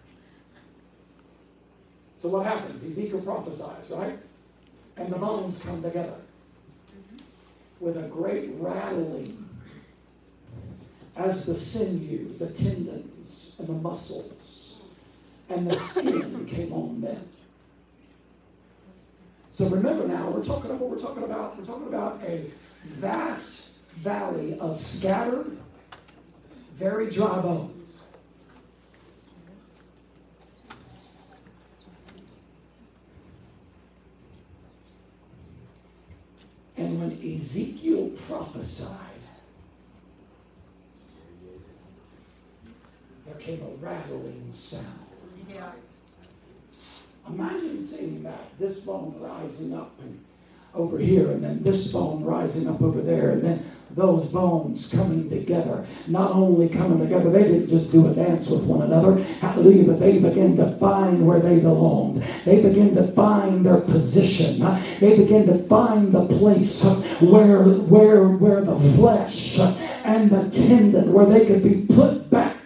So what happens? Ezekiel prophesies, right? And the bones come together with a great rattling as the sinew, the tendons, and the muscles, and the skin came on them. So remember now, we're talking about we're talking about. We're talking about a vast valley of scattered, very dry bones. And when Ezekiel prophesied, there came a rattling sound. Yeah. Imagine seeing that, this bone rising up and over here, and then this bone rising up over there, and then those bones coming together. Not only coming together, they didn't just do a dance with one another, hallelujah, but they began to find where they belonged. They began to find their position. They began to find the place where, where, where the flesh and the tendon, where they could be put back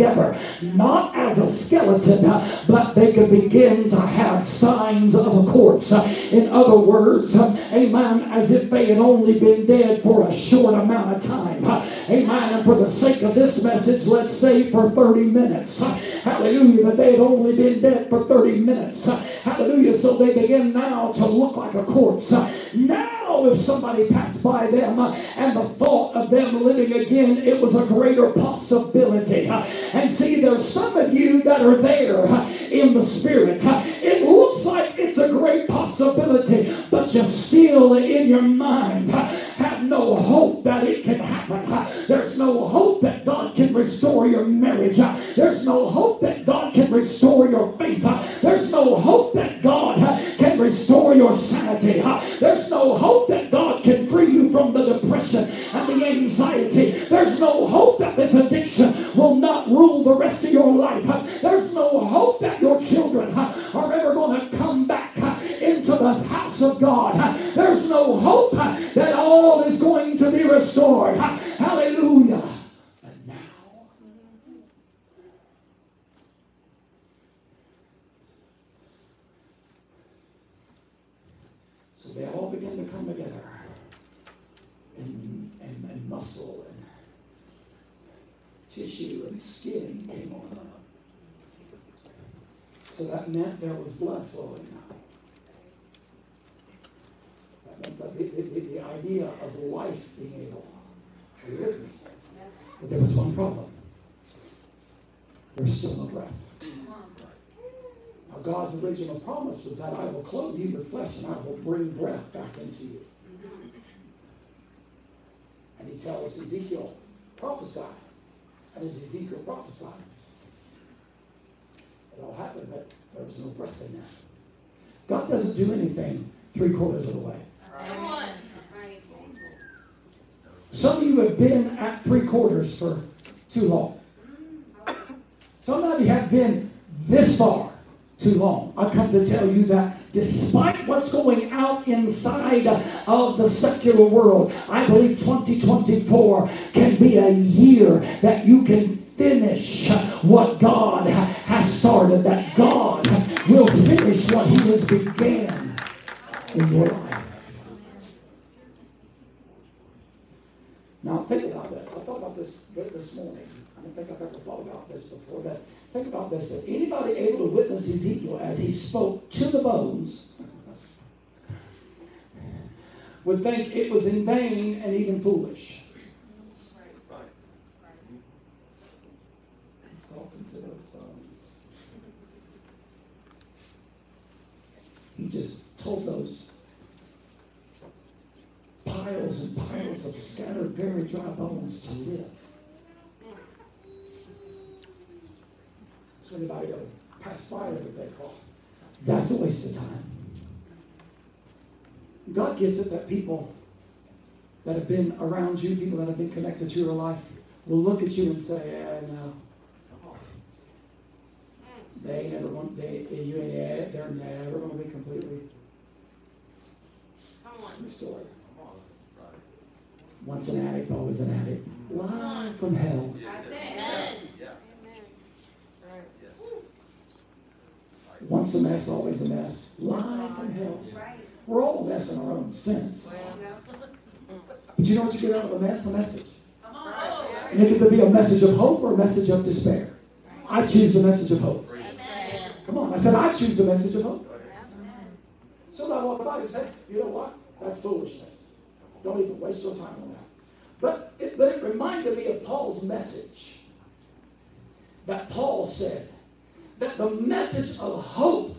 together, not as a skeleton, uh, but they could begin to have signs of a corpse. Uh, in other words, uh, amen, as if they had only been dead for a short amount of time. Amen. And for the sake of this message, let's say for 30 minutes. Hallelujah, that they had only been dead for 30 minutes. Hallelujah. So they begin now to look like a corpse. Now, if somebody passed by them uh, and the thought of them living again, it was a greater possibility. Uh, and see, there's some of you that are there uh, in the spirit. It looks like it's a great possibility, but you still in your mind have no hope that it can happen. There's no hope that God can restore your marriage. There's no hope that God can restore your faith. There's no hope that God can restore your sanity. There's no hope that God can free you from the depression and the anxiety. There's no hope that this addiction will not rule the rest of your life. There's no hope that your children are ever going to come back into the house of God. There's no hope that all is going to be restored. Hallelujah. But now, so they all began to come together and, and, and muscle and tissue and skin came on. So that meant there was blood flowing now. The, the, the, the idea of life being able to live me. But there was one problem. There was still no breath. God's original promise was that I will clothe you with flesh and I will bring breath back into you. And he tells Ezekiel, prophesy. And as Ezekiel prophesied, it all happened, but there was no breath in that. God doesn't do anything three quarters of the way. Some of you have been at three quarters for too long. Some of you have been this far too long. I've come to tell you that despite what's going out inside of the secular world, I believe 2024 can be a year that you can finish what God has started, that God will finish what He has began in your life. Now think about this. I thought about this this morning. I don't think I've ever thought about this before, but think about this. If anybody able to witness Ezekiel as he spoke to the bones would think it was in vain and even foolish. He's talking to those bones. He just told those piles and piles of scattered, very dry bones to live. So anybody go pass by it, they call. That's a waste of time. God gets it that people that have been around you, people that have been connected to your life, will look at you and say, yeah, no. They ain't ever going they eh, you ain't eh, they're never gonna be completely restored. Once an addict, always an addict. Live from hell. Once a mess, always a mess. Life and hell. We're all a mess in our own sense. But you know what you get out of a mess? A message. And it either be a message of hope or a message of despair. I choose the message of hope. Come on, I said I choose the message of hope. So I walk by and say, you know what? That's foolishness. Don't even waste your time on that. But it, but it reminded me of Paul's message. That Paul said that the message of hope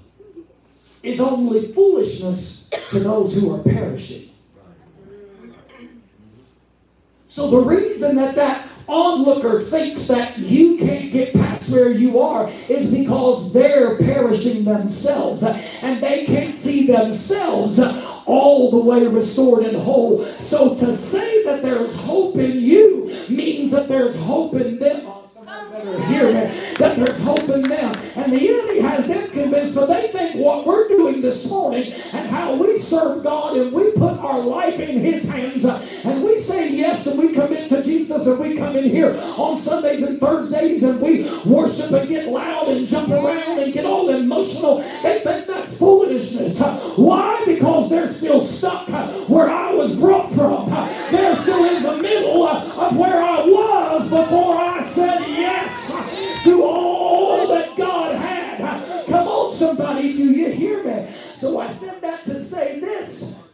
is only foolishness to those who are perishing. So the reason that that onlooker thinks that you can't get past where you are is because they're perishing themselves and they can't see themselves all the way restored and whole. So to say that there's hope in you means that there's hope in them. Better hear me. That there's hope in them. And the enemy has them so they think what we're doing this morning and how we serve God and we put our life in His hands uh, and we say yes and we commit to Jesus and we come in here on Sundays and Thursdays and we worship and get loud and jump around and get all emotional. They think that's foolishness. Uh, why? Because they're still stuck uh, where I was brought from. They're still in the middle of where I was before I said yes to all somebody, do you hear me? So I said that to say this.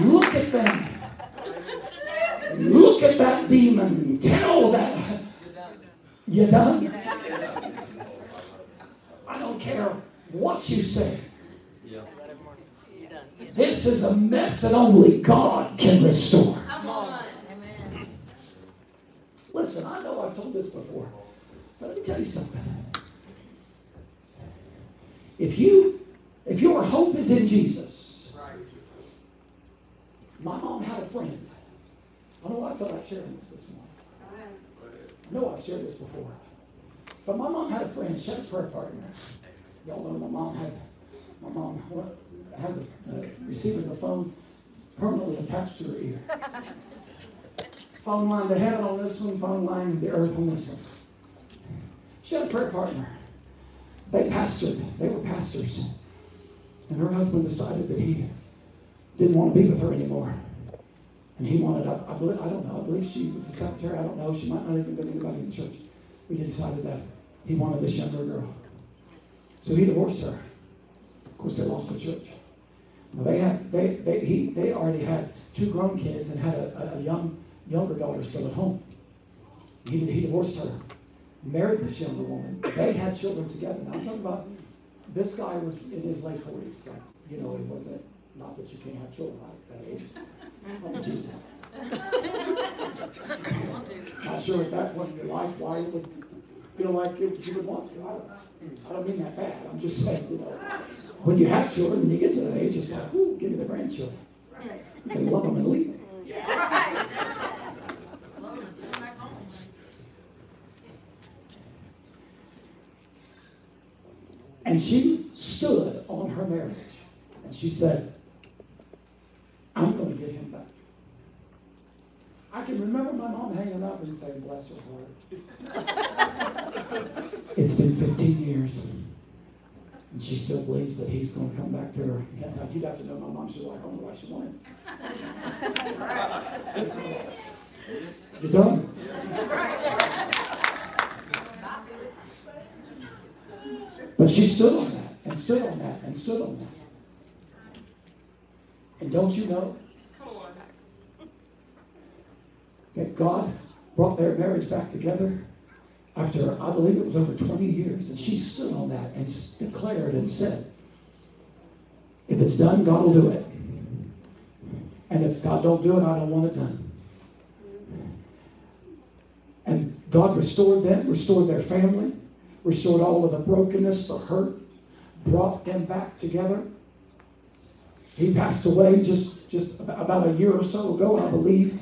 Look at them. Look at that demon. Tell that. You done? I don't care what you say. This is a mess that only God can restore. Listen, I know I've told this before, but let me tell you something. If you, if your hope is in Jesus, my mom had a friend. I know I felt like sharing this this morning. I know I've shared this before. But my mom had a friend, she had a prayer partner. Y'all know my mom had, my mom had the, the receiver of the phone permanently attached to her ear. Phone line to heaven this one, phone line to the earth this one. She had a prayer partner. They pastored, they were pastors. And her husband decided that he didn't want to be with her anymore. And he wanted, I, I, believe, I don't know, I believe she was a secretary, I don't know, she might not even been anybody in the church. We decided that he wanted this younger girl. So he divorced her. Of course, they lost the church. Now they had, they, they, he, they already had two grown kids and had a, a young, younger daughter still at home. He, he divorced her, married this younger woman. They had children together. Now I'm talking about this guy was in his late 40s. Like, you know, it wasn't, not that you can't have children like that age. Oh, Jesus. Not sure at that point in your life why you would feel like you, you would want to. I don't, I don't mean that bad. I'm just saying, you know, when you have children and you get to that age, it's like, ooh, give me the grandchildren. You can love them and leave them. And she stood on her marriage and she said, I'm going to get him back. I can remember my mom hanging up and saying, Bless her heart. it's been 15 years. And she still believes that he's going to come back to her. Yeah, you'd have to know my mom. She's like, I don't know why she wanted You're done. But she stood on that, and stood on that, and stood on that. And don't you know that God brought their marriage back together after, I believe it was over 20 years. And she stood on that and declared and said, if it's done, God will do it. And if God don't do it, I don't want it done. And God restored them, restored their family, restored all of the brokenness, the hurt, brought them back together. He passed away just, just about a year or so ago, I believe.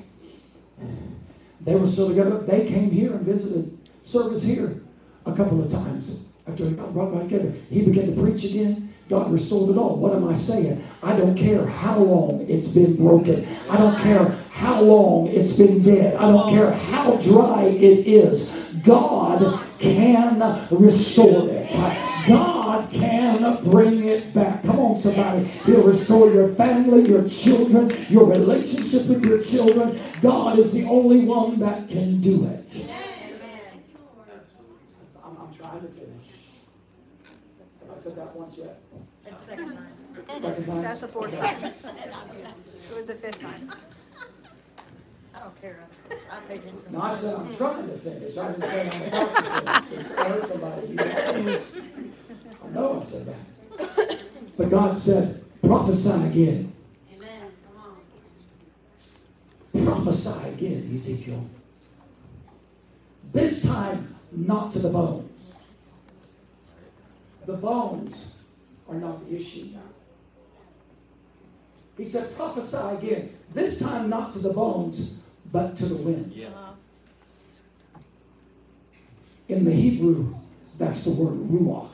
They were still together. They came here and visited service here a couple of times after he got brought back together. He began to preach again. God restored it all. What am I saying? I don't care how long it's been broken. I don't care how long it's been dead. I don't care how dry it is. God can restore it. God can bring it back. Come on, somebody. He'll restore your family, your children, your relationship with your children. God is the only one that can do it. I'm, I'm trying to finish. Have I said that once yet? It's second time. Second time? That's the fourth time. It was the fifth time. I don't care. I'm- I pay attention. No, I said I'm trying to finish. I didn't say I'm about to finish. If I hurt somebody, you know. I know I said that. But God said, prophesy again. Amen. Come on. Prophesy again, Ezekiel. This time, not to the bones. The bones are not the issue now. He said, prophesy again. This time, not to the bones, but to the wind. Uh-huh. In the Hebrew, that's the word ruach.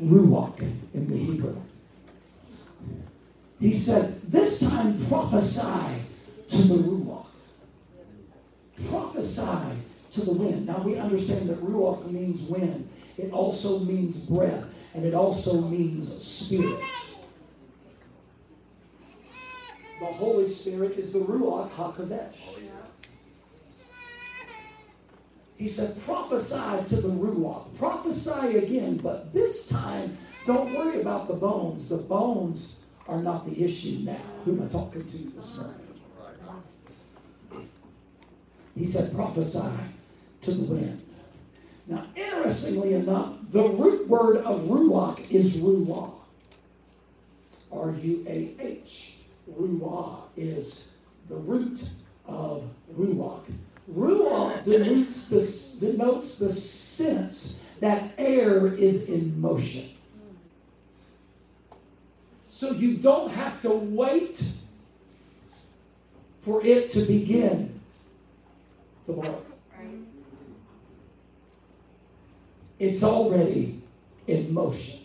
Ruach in the Hebrew. He said, This time prophesy to the Ruach. Prophesy to the wind. Now we understand that Ruach means wind, it also means breath, and it also means spirit. The Holy Spirit is the Ruach HaKodesh. Oh, he said, prophesy to the Ruach. Prophesy again, but this time, don't worry about the bones. The bones are not the issue now. Who am I talking to this morning? He said, prophesy to the wind. Now, interestingly enough, the root word of ruach is ruah. R U A H. Ruah is the root of ruach. Ruah denotes the, denotes the sense that air is in motion. So you don't have to wait for it to begin to blow. It's already in motion.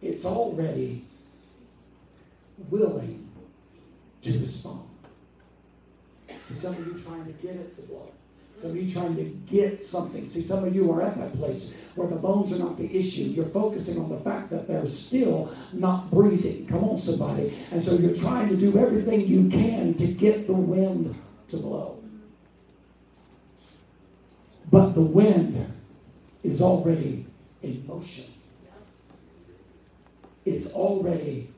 It's already willing to respond. See, some of you trying to get it to blow. Some of you trying to get something. See, some of you are at that place where the bones are not the issue. You're focusing on the fact that they're still not breathing. Come on, somebody. And so you're trying to do everything you can to get the wind to blow. But the wind is already in motion. It's already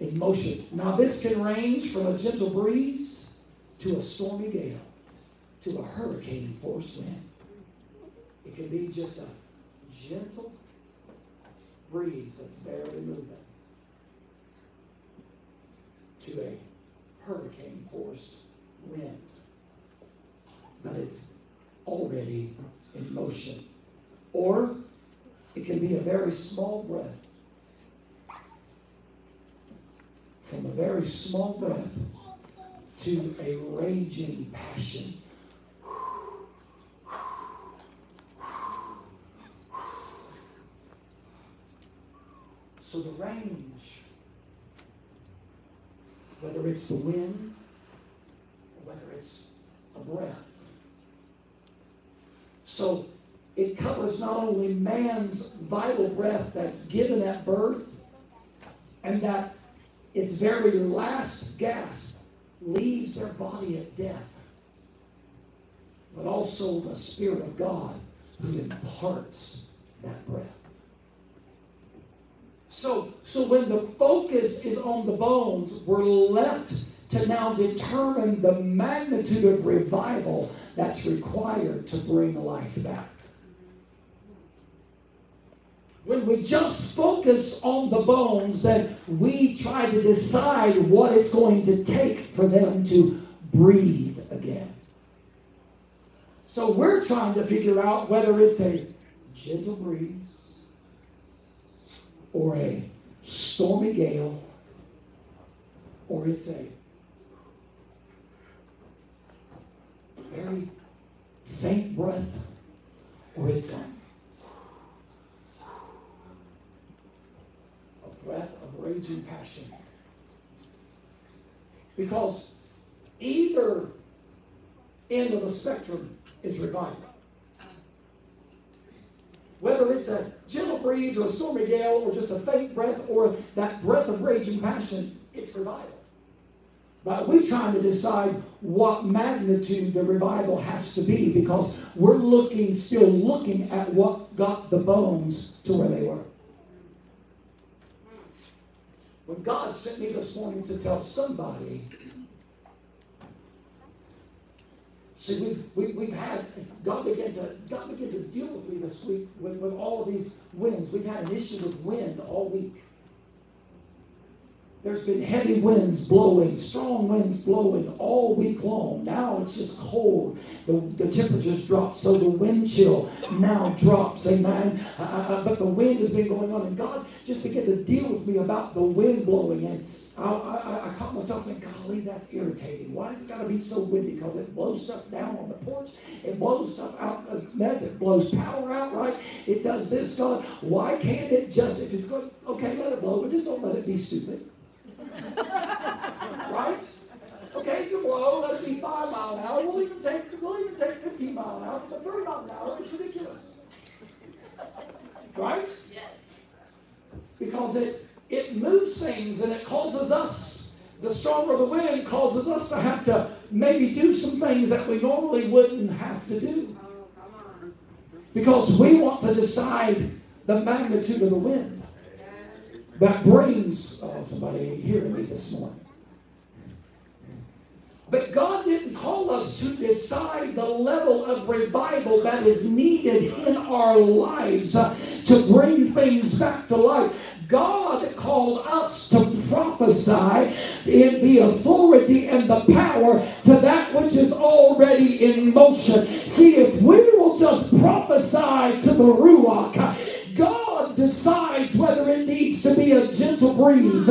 in motion. Now, this can range from a gentle breeze to a stormy gale to a hurricane force wind. It can be just a gentle breeze that's barely moving to a hurricane force wind. But it's already in motion. Or it can be a very small breath. From a very small breath to a raging passion. So the range, whether it's the wind or whether it's a breath. So it covers not only man's vital breath that's given at birth and that its very last gasp leaves their body at death, but also the Spirit of God who imparts that breath. So, so when the focus is on the bones, we're left to now determine the magnitude of revival that's required to bring life back. When we just focus on the bones, then we try to decide what it's going to take for them to breathe again. So we're trying to figure out whether it's a gentle breeze or a stormy gale or it's a very faint breath or it's a raging passion. Because either end of the spectrum is revival. Whether it's a gentle breeze or a stormy gale or just a faint breath or that breath of raging passion, it's revival. But we're trying to decide what magnitude the revival has to be because we're looking, still looking at what got the bones to where they were. When God sent me this morning to tell somebody, see, we've, we, we've had, God began to, God began to deal with me this week with, with all of these winds. We've had an issue with wind all week. There's been heavy winds blowing, strong winds blowing all week long. Now it's just cold. The, the temperatures drop, so the wind chill now drops. Amen. Uh, uh, uh, but the wind has been going on, and God just began to deal with me about the wind blowing. And I, caught myself thinking, golly, that's irritating. Why does it got to be so windy? Because it blows stuff down on the porch. It blows stuff out of mess. It blows power out, right? It does this, God. Why can't it just, if it's going, okay, let it blow, but just don't let it be stupid. right? Okay, you blow, let's be five mile an hour. We'll even take we'll even take 15 mile an hour, but 30 mile an hour is ridiculous. Right? Yes. Because it it moves things and it causes us, the stronger the wind causes us to have to maybe do some things that we normally wouldn't have to do. Oh, because we want to decide the magnitude of the wind that brings, oh, somebody ain't hearing me this morning. But God didn't call us to decide the level of revival that is needed in our lives uh, to bring things back to life. God called us to prophesy in the authority and the power to that which is already in motion. See, if we will just prophesy to the Ruach, God decides whether it needs to be a gentle breeze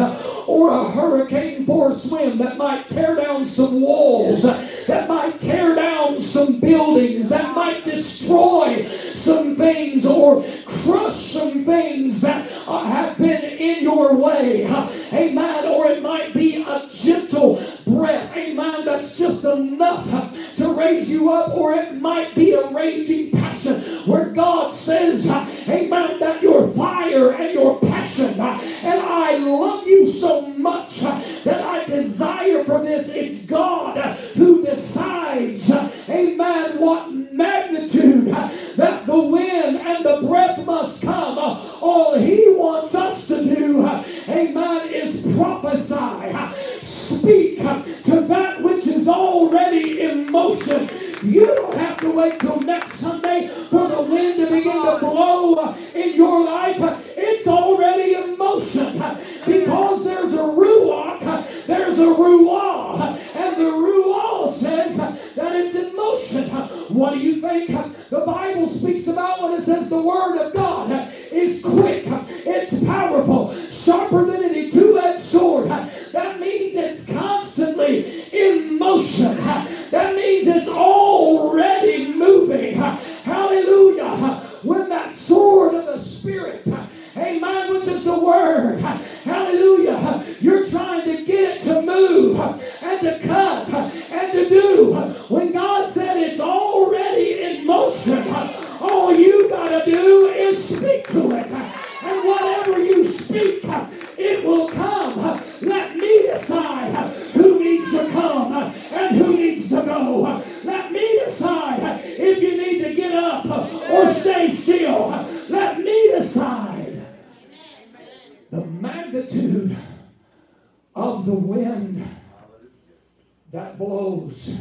or a hurricane force wind that might tear down some walls, that might tear down some buildings, that might destroy some things or crush some things that have been in your way. Amen. Or it might be a gentle breath. Amen. That's just enough to raise you up, or it might be a raging passion where God says, Amen, that your fire and your passion, and I love you so much that I desire for this. It's God who decides, Amen, what magnitude that the wind and the breath must come. All He wants us to do, Amen, is prophesy, speak to that which is already in motion. You don't have to wait till next Sunday for the wind to begin to blow in your life. It's already in motion because there's a ruach, there's a ruah, and the ruah says that it's in motion. What do you think the Bible speaks about when it says the word of God is quick, it's powerful, sharper than any two-edged sword? That means it's constantly in motion. That means it's already moving. Hallelujah. When that sword of the Spirit, amen, which is the word, hallelujah, you're trying to get it to move and to cut and to do. When God said it's already in motion, all you got to do is speak to it. And whatever you speak, it will come. Let me decide who needs to come and who needs to go. Let me decide if you need to get up or stay still. Let me decide the magnitude of the wind that blows.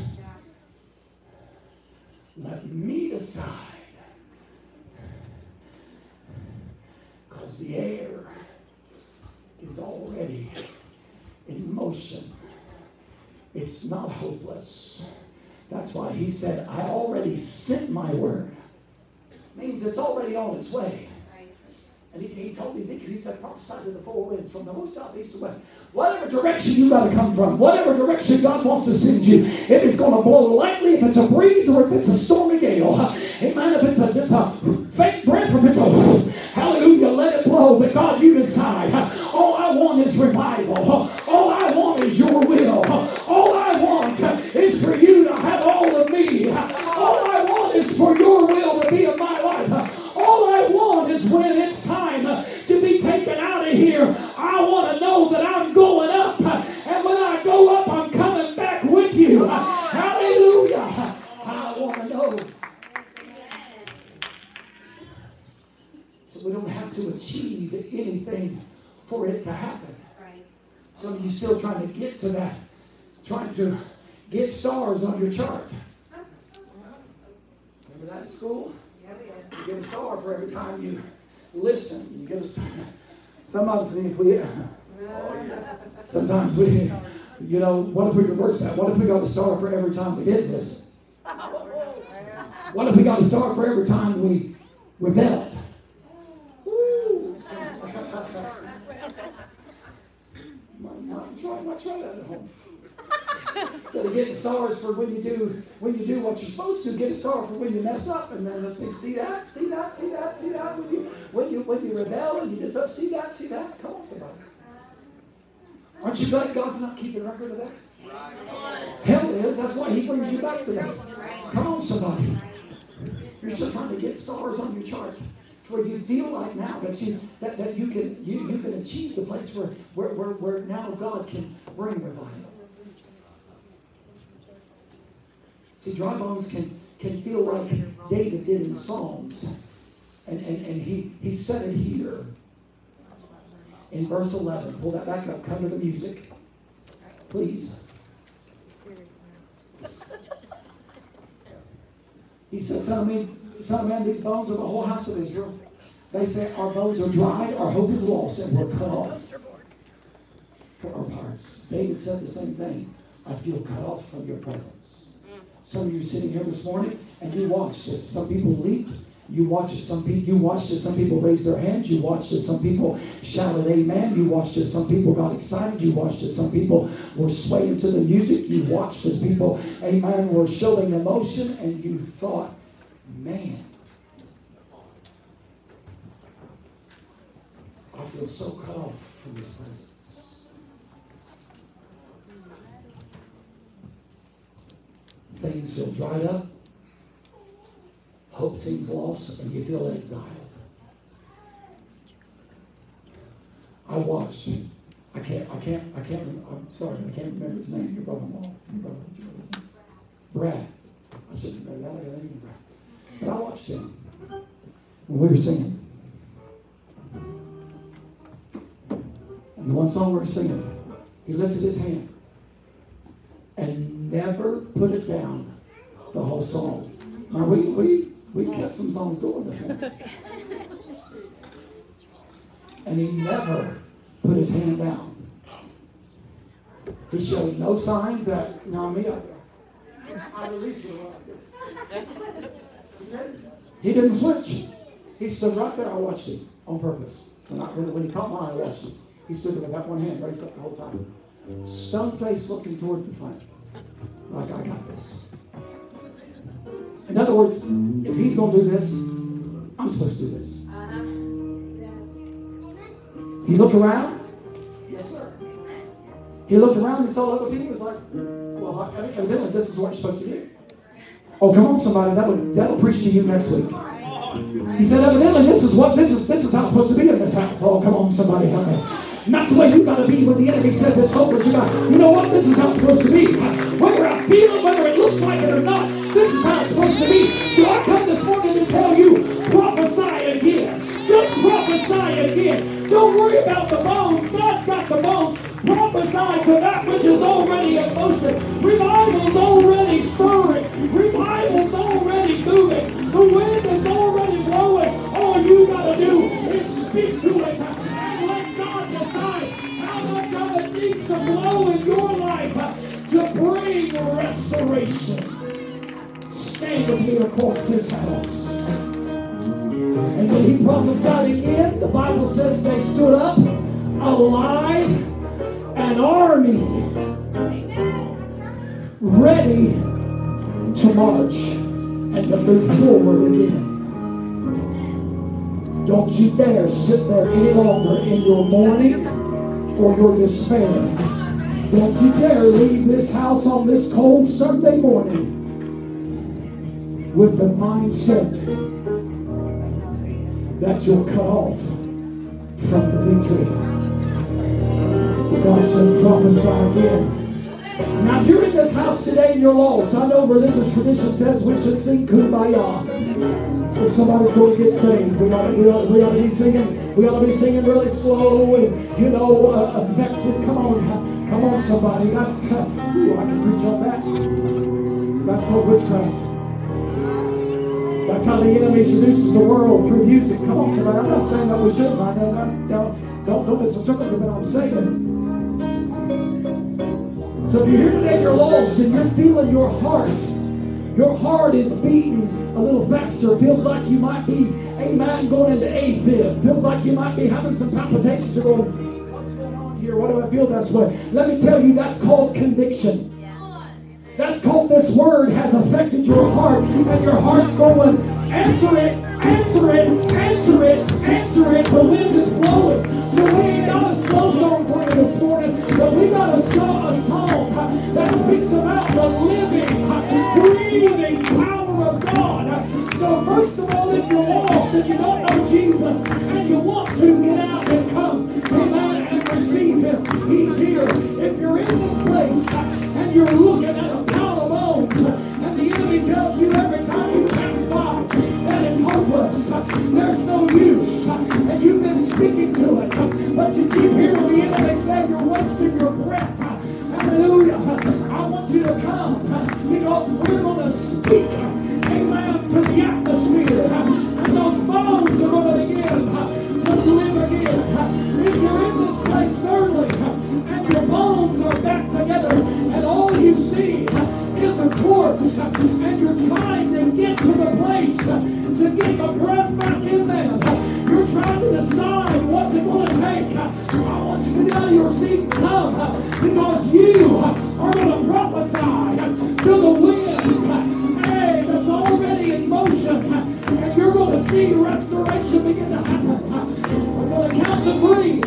Let me decide. Because the air is already in motion. It's not hopeless. That's why he said, I already sent my word. Means it's already on its way. And he, he told Ezekiel, he said, prophesy to the four winds from the most south, east, and west. Whatever direction you got to come from, whatever direction God wants to send you, if it's going to blow lightly, if it's a breeze, or if it's a stormy gale, for it to happen. Right. Some of you still trying to get to that, trying to get stars on your chart. Remember that in school? You get a star for every time you listen. You get a star. Some of us, if we, uh, oh, sometimes we, you know, what if we reverse that? What if we got a star for every time we did listen? Oh, what if we got a star for every time we rebelled? Woo. Might, try that at home. Instead of getting stars for when you do when you do what you're supposed to, get a star for when you mess up, and then let's say, see that, see that, see that, see that. When you when you when you rebel and you just oh, see that, see that. Come on, somebody. Aren't you glad God's not keeping record of that? Hell is. That's why He brings you back today. Come on, somebody. You're still trying to get stars on your chart. Where you feel like now that you that, that you can you, you can achieve the place where, where, where, where now God can bring revival. See, dry bones can, can feel like David did in Psalms. And, and, and he, he said it here in verse 11. Pull that back up. Come to the music. Please. He said, of man, son man, these bones are the whole house of Israel. They say, Our bones are dried, our hope is lost, and we're cut off for our parts. David said the same thing. I feel cut off from your presence. Some of you sitting here this morning and you watched as some people leaped. You watched as some people you watched as some people raised their hands. You watched as some people shouted amen. You watched as some people got excited. You watched as some people were swaying to the music. You watched as people, amen, were showing emotion, and you thought, man, I feel so cut off from his presence. Things feel dried up. Hope seems lost, and you feel exiled. I watched. I can't. I can't. I can't. I'm sorry. I can't remember his name. Your brother-in-law. Your brother. Brad. I should know that. Brad. But I watched him when we were singing. And the one song we were singing, he lifted his hand and never put it down the whole song. Now we we we kept some songs going this morning. And he never put his hand down. He showed no signs that, now me, I, I released it. He didn't switch. He stood right there. I watched him on purpose. When, I, when, when he caught my eye, I watched him. He stood there with that one hand raised up the whole time. Stone face looking toward the front. Like, I got this. In other words, if he's going to do this, I'm supposed to do this. He looked around. Yes, sir. He looked around and saw other people. He was like, well, evidently this is what you're supposed to do. Oh, come on, somebody. That'll, that'll preach to you next week. He said, evidently this is what this is this is how it's supposed to be in this house. Oh, come on, somebody help me. And that's the way you gotta be when the enemy says it's hopeless. You got, you know what? This is how it's supposed to be. Whether I feel it, whether it looks like it or not, this is how it's supposed to be. So I come this morning to tell you, prophesy again. Just prophesy again. Don't worry about the bones. God's got the bones. Prophesy to that which is already in motion. Revival's already stirring. Revival's already moving. The wind is already blowing. All you gotta do is speak to it and let God decide how much of it needs to blow in your life to bring restoration. Stand with me across this house. And when he prophesied again, the Bible says they stood up alive, an army ready to march and to move forward again. Don't you dare sit there any longer in your mourning or your despair. Don't you dare leave this house on this cold Sunday morning with the mindset that you're cut off from the victory. God said, prophesy again. Now, if you're in this house today and you're lost, I know religious tradition says we should sing Kumbaya. If somebody's going to get saved, we ought to, we ought, we ought to be singing. We ought to be singing really slow and you know uh, affected. Come on, come on, somebody. That's ooh, I can preach on that. That's called witchcraft. That's how the enemy seduces the world through music. Come on, somebody. I'm not saying that we shouldn't. I don't, don't, don't misinterpret me, but I'm saying. So if you're here today and you're lost and you're feeling your heart, your heart is beating a little faster. Feels like you might be, amen, going into AFib. Feels like you might be having some palpitations. You're going, what's going on here? Why do I feel this way? Let me tell you, that's called conviction. That's called this word has affected your heart, and your heart's going, answer it, answer it, answer it, answer it. The wind is blowing. So we ain't got a slow song for you this morning, but we got a, song, a song uh, that speaks about the living, uh, breathing power of God. Uh, so first of all, if you're lost and you don't know Jesus and you want to get out and come, amen, and receive him, he's here. If you're in this place and you're looking at a pile of bones and the enemy tells you every there's no use, and you've been speaking to it, but you keep hearing the enemy say you're wasting your breath. Hallelujah. I want you to come because we're going to speak, amen, to the atmosphere. And those bones are going to begin to live again. as a corpse, and you're trying to get to the place to get the breath back in there. You're trying to decide what's it going to take. I want you to get out of your seat and come because you are going to prophesy to the wind hey, that's already in motion, and you're going to see restoration begin to happen. We're going to count to three.